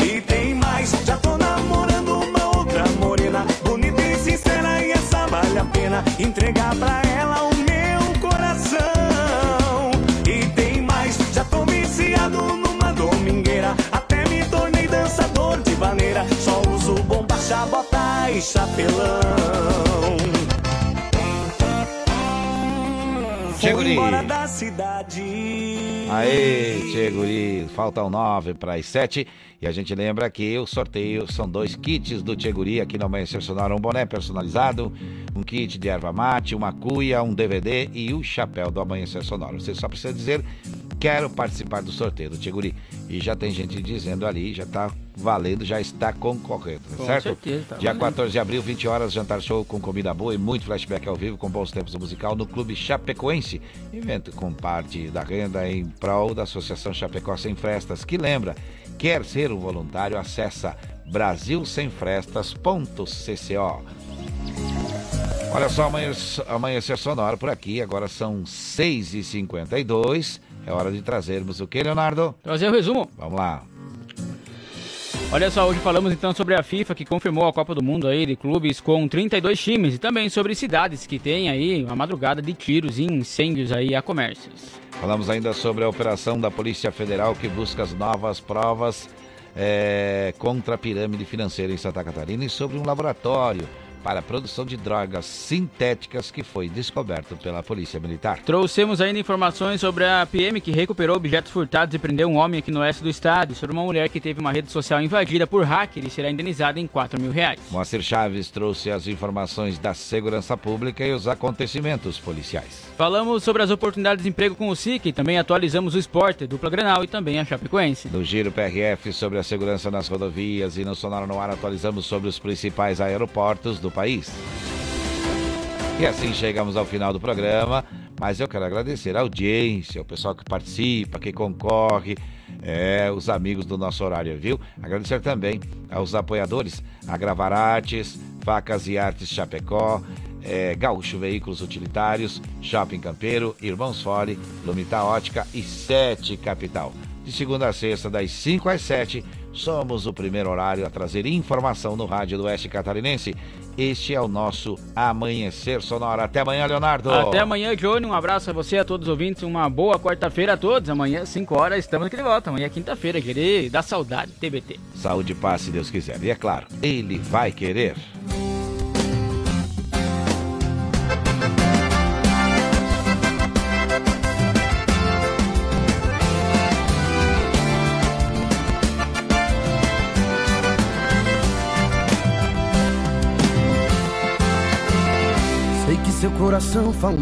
E tem mais, já tô namorando uma outra morena. Bonita e sincera, e essa vale a pena. Entregar pra ela o meu coração. E tem mais, já tô viciado numa domingueira. Até me tornei dançador de vaneira. Só uso bombacha, bota e chapelão. Guri. embora da cidade. Aê, faltam nove para as sete. E a gente lembra que o sorteio são dois kits do Tchê Guri aqui no Amanhecer Sonora. Um boné personalizado, um kit de erva mate, uma cuia, um DVD e o chapéu do Amanhecer Sonora. Você só precisa dizer, quero participar do sorteio do Tchê Guri. E já tem gente dizendo ali, já tá valendo, já está concorrendo, Com certo? certeza, tá Dia valendo. 14 de abril, 20 horas, jantar show com comida boa e muito flashback ao vivo com bons tempos musical no Clube Chapecoense. Evento com parte da renda em prol da Associação Chapecó Sem Frestas, que lembra, quer ser um voluntário, acessa brasilsemfrestas.cco. Olha só, amanhecer, amanhecer sonoro por aqui, agora são 6h52. É hora de trazermos o que, Leonardo? Trazer o resumo. Vamos lá. Olha só, hoje falamos então sobre a FIFA que confirmou a Copa do Mundo aí de clubes com 32 times e também sobre cidades que têm aí uma madrugada de tiros e incêndios aí a comércios. Falamos ainda sobre a operação da Polícia Federal que busca as novas provas eh, contra a pirâmide financeira em Santa Catarina e sobre um laboratório para a produção de drogas sintéticas que foi descoberto pela Polícia Militar. Trouxemos ainda informações sobre a PM que recuperou objetos furtados e prendeu um homem aqui no oeste do estado, sobre uma mulher que teve uma rede social invadida por hacker e será indenizada em 4 mil reais. Moacir Chaves trouxe as informações da segurança pública e os acontecimentos policiais. Falamos sobre as oportunidades de emprego com o SIC e também atualizamos o esporte, dupla Grenal e também a Chapecoense. No Giro PRF sobre a segurança nas rodovias e no Sonora no Ar atualizamos sobre os principais aeroportos do país. E assim chegamos ao final do programa, mas eu quero agradecer a audiência, o pessoal que participa, que concorre, é, os amigos do nosso horário, viu? Agradecer também aos apoiadores, a Gravar Artes, Facas e Artes Chapecó, é, Gaúcho Veículos Utilitários, Shopping Campeiro, Irmãos Fole, Lumita Ótica e Sete Capital. De segunda a sexta, das 5 às 7, somos o primeiro horário a trazer informação no rádio do Oeste Catarinense. Este é o nosso Amanhecer Sonora. Até amanhã, Leonardo. Até amanhã, Johnny. Um abraço a você, a todos os ouvintes. Uma boa quarta-feira a todos. Amanhã, 5 horas, estamos aqui de volta. Amanhã é quinta-feira. Querer dar saudade, TBT. Saúde e paz, se Deus quiser. E é claro, Ele vai querer. Coração fala um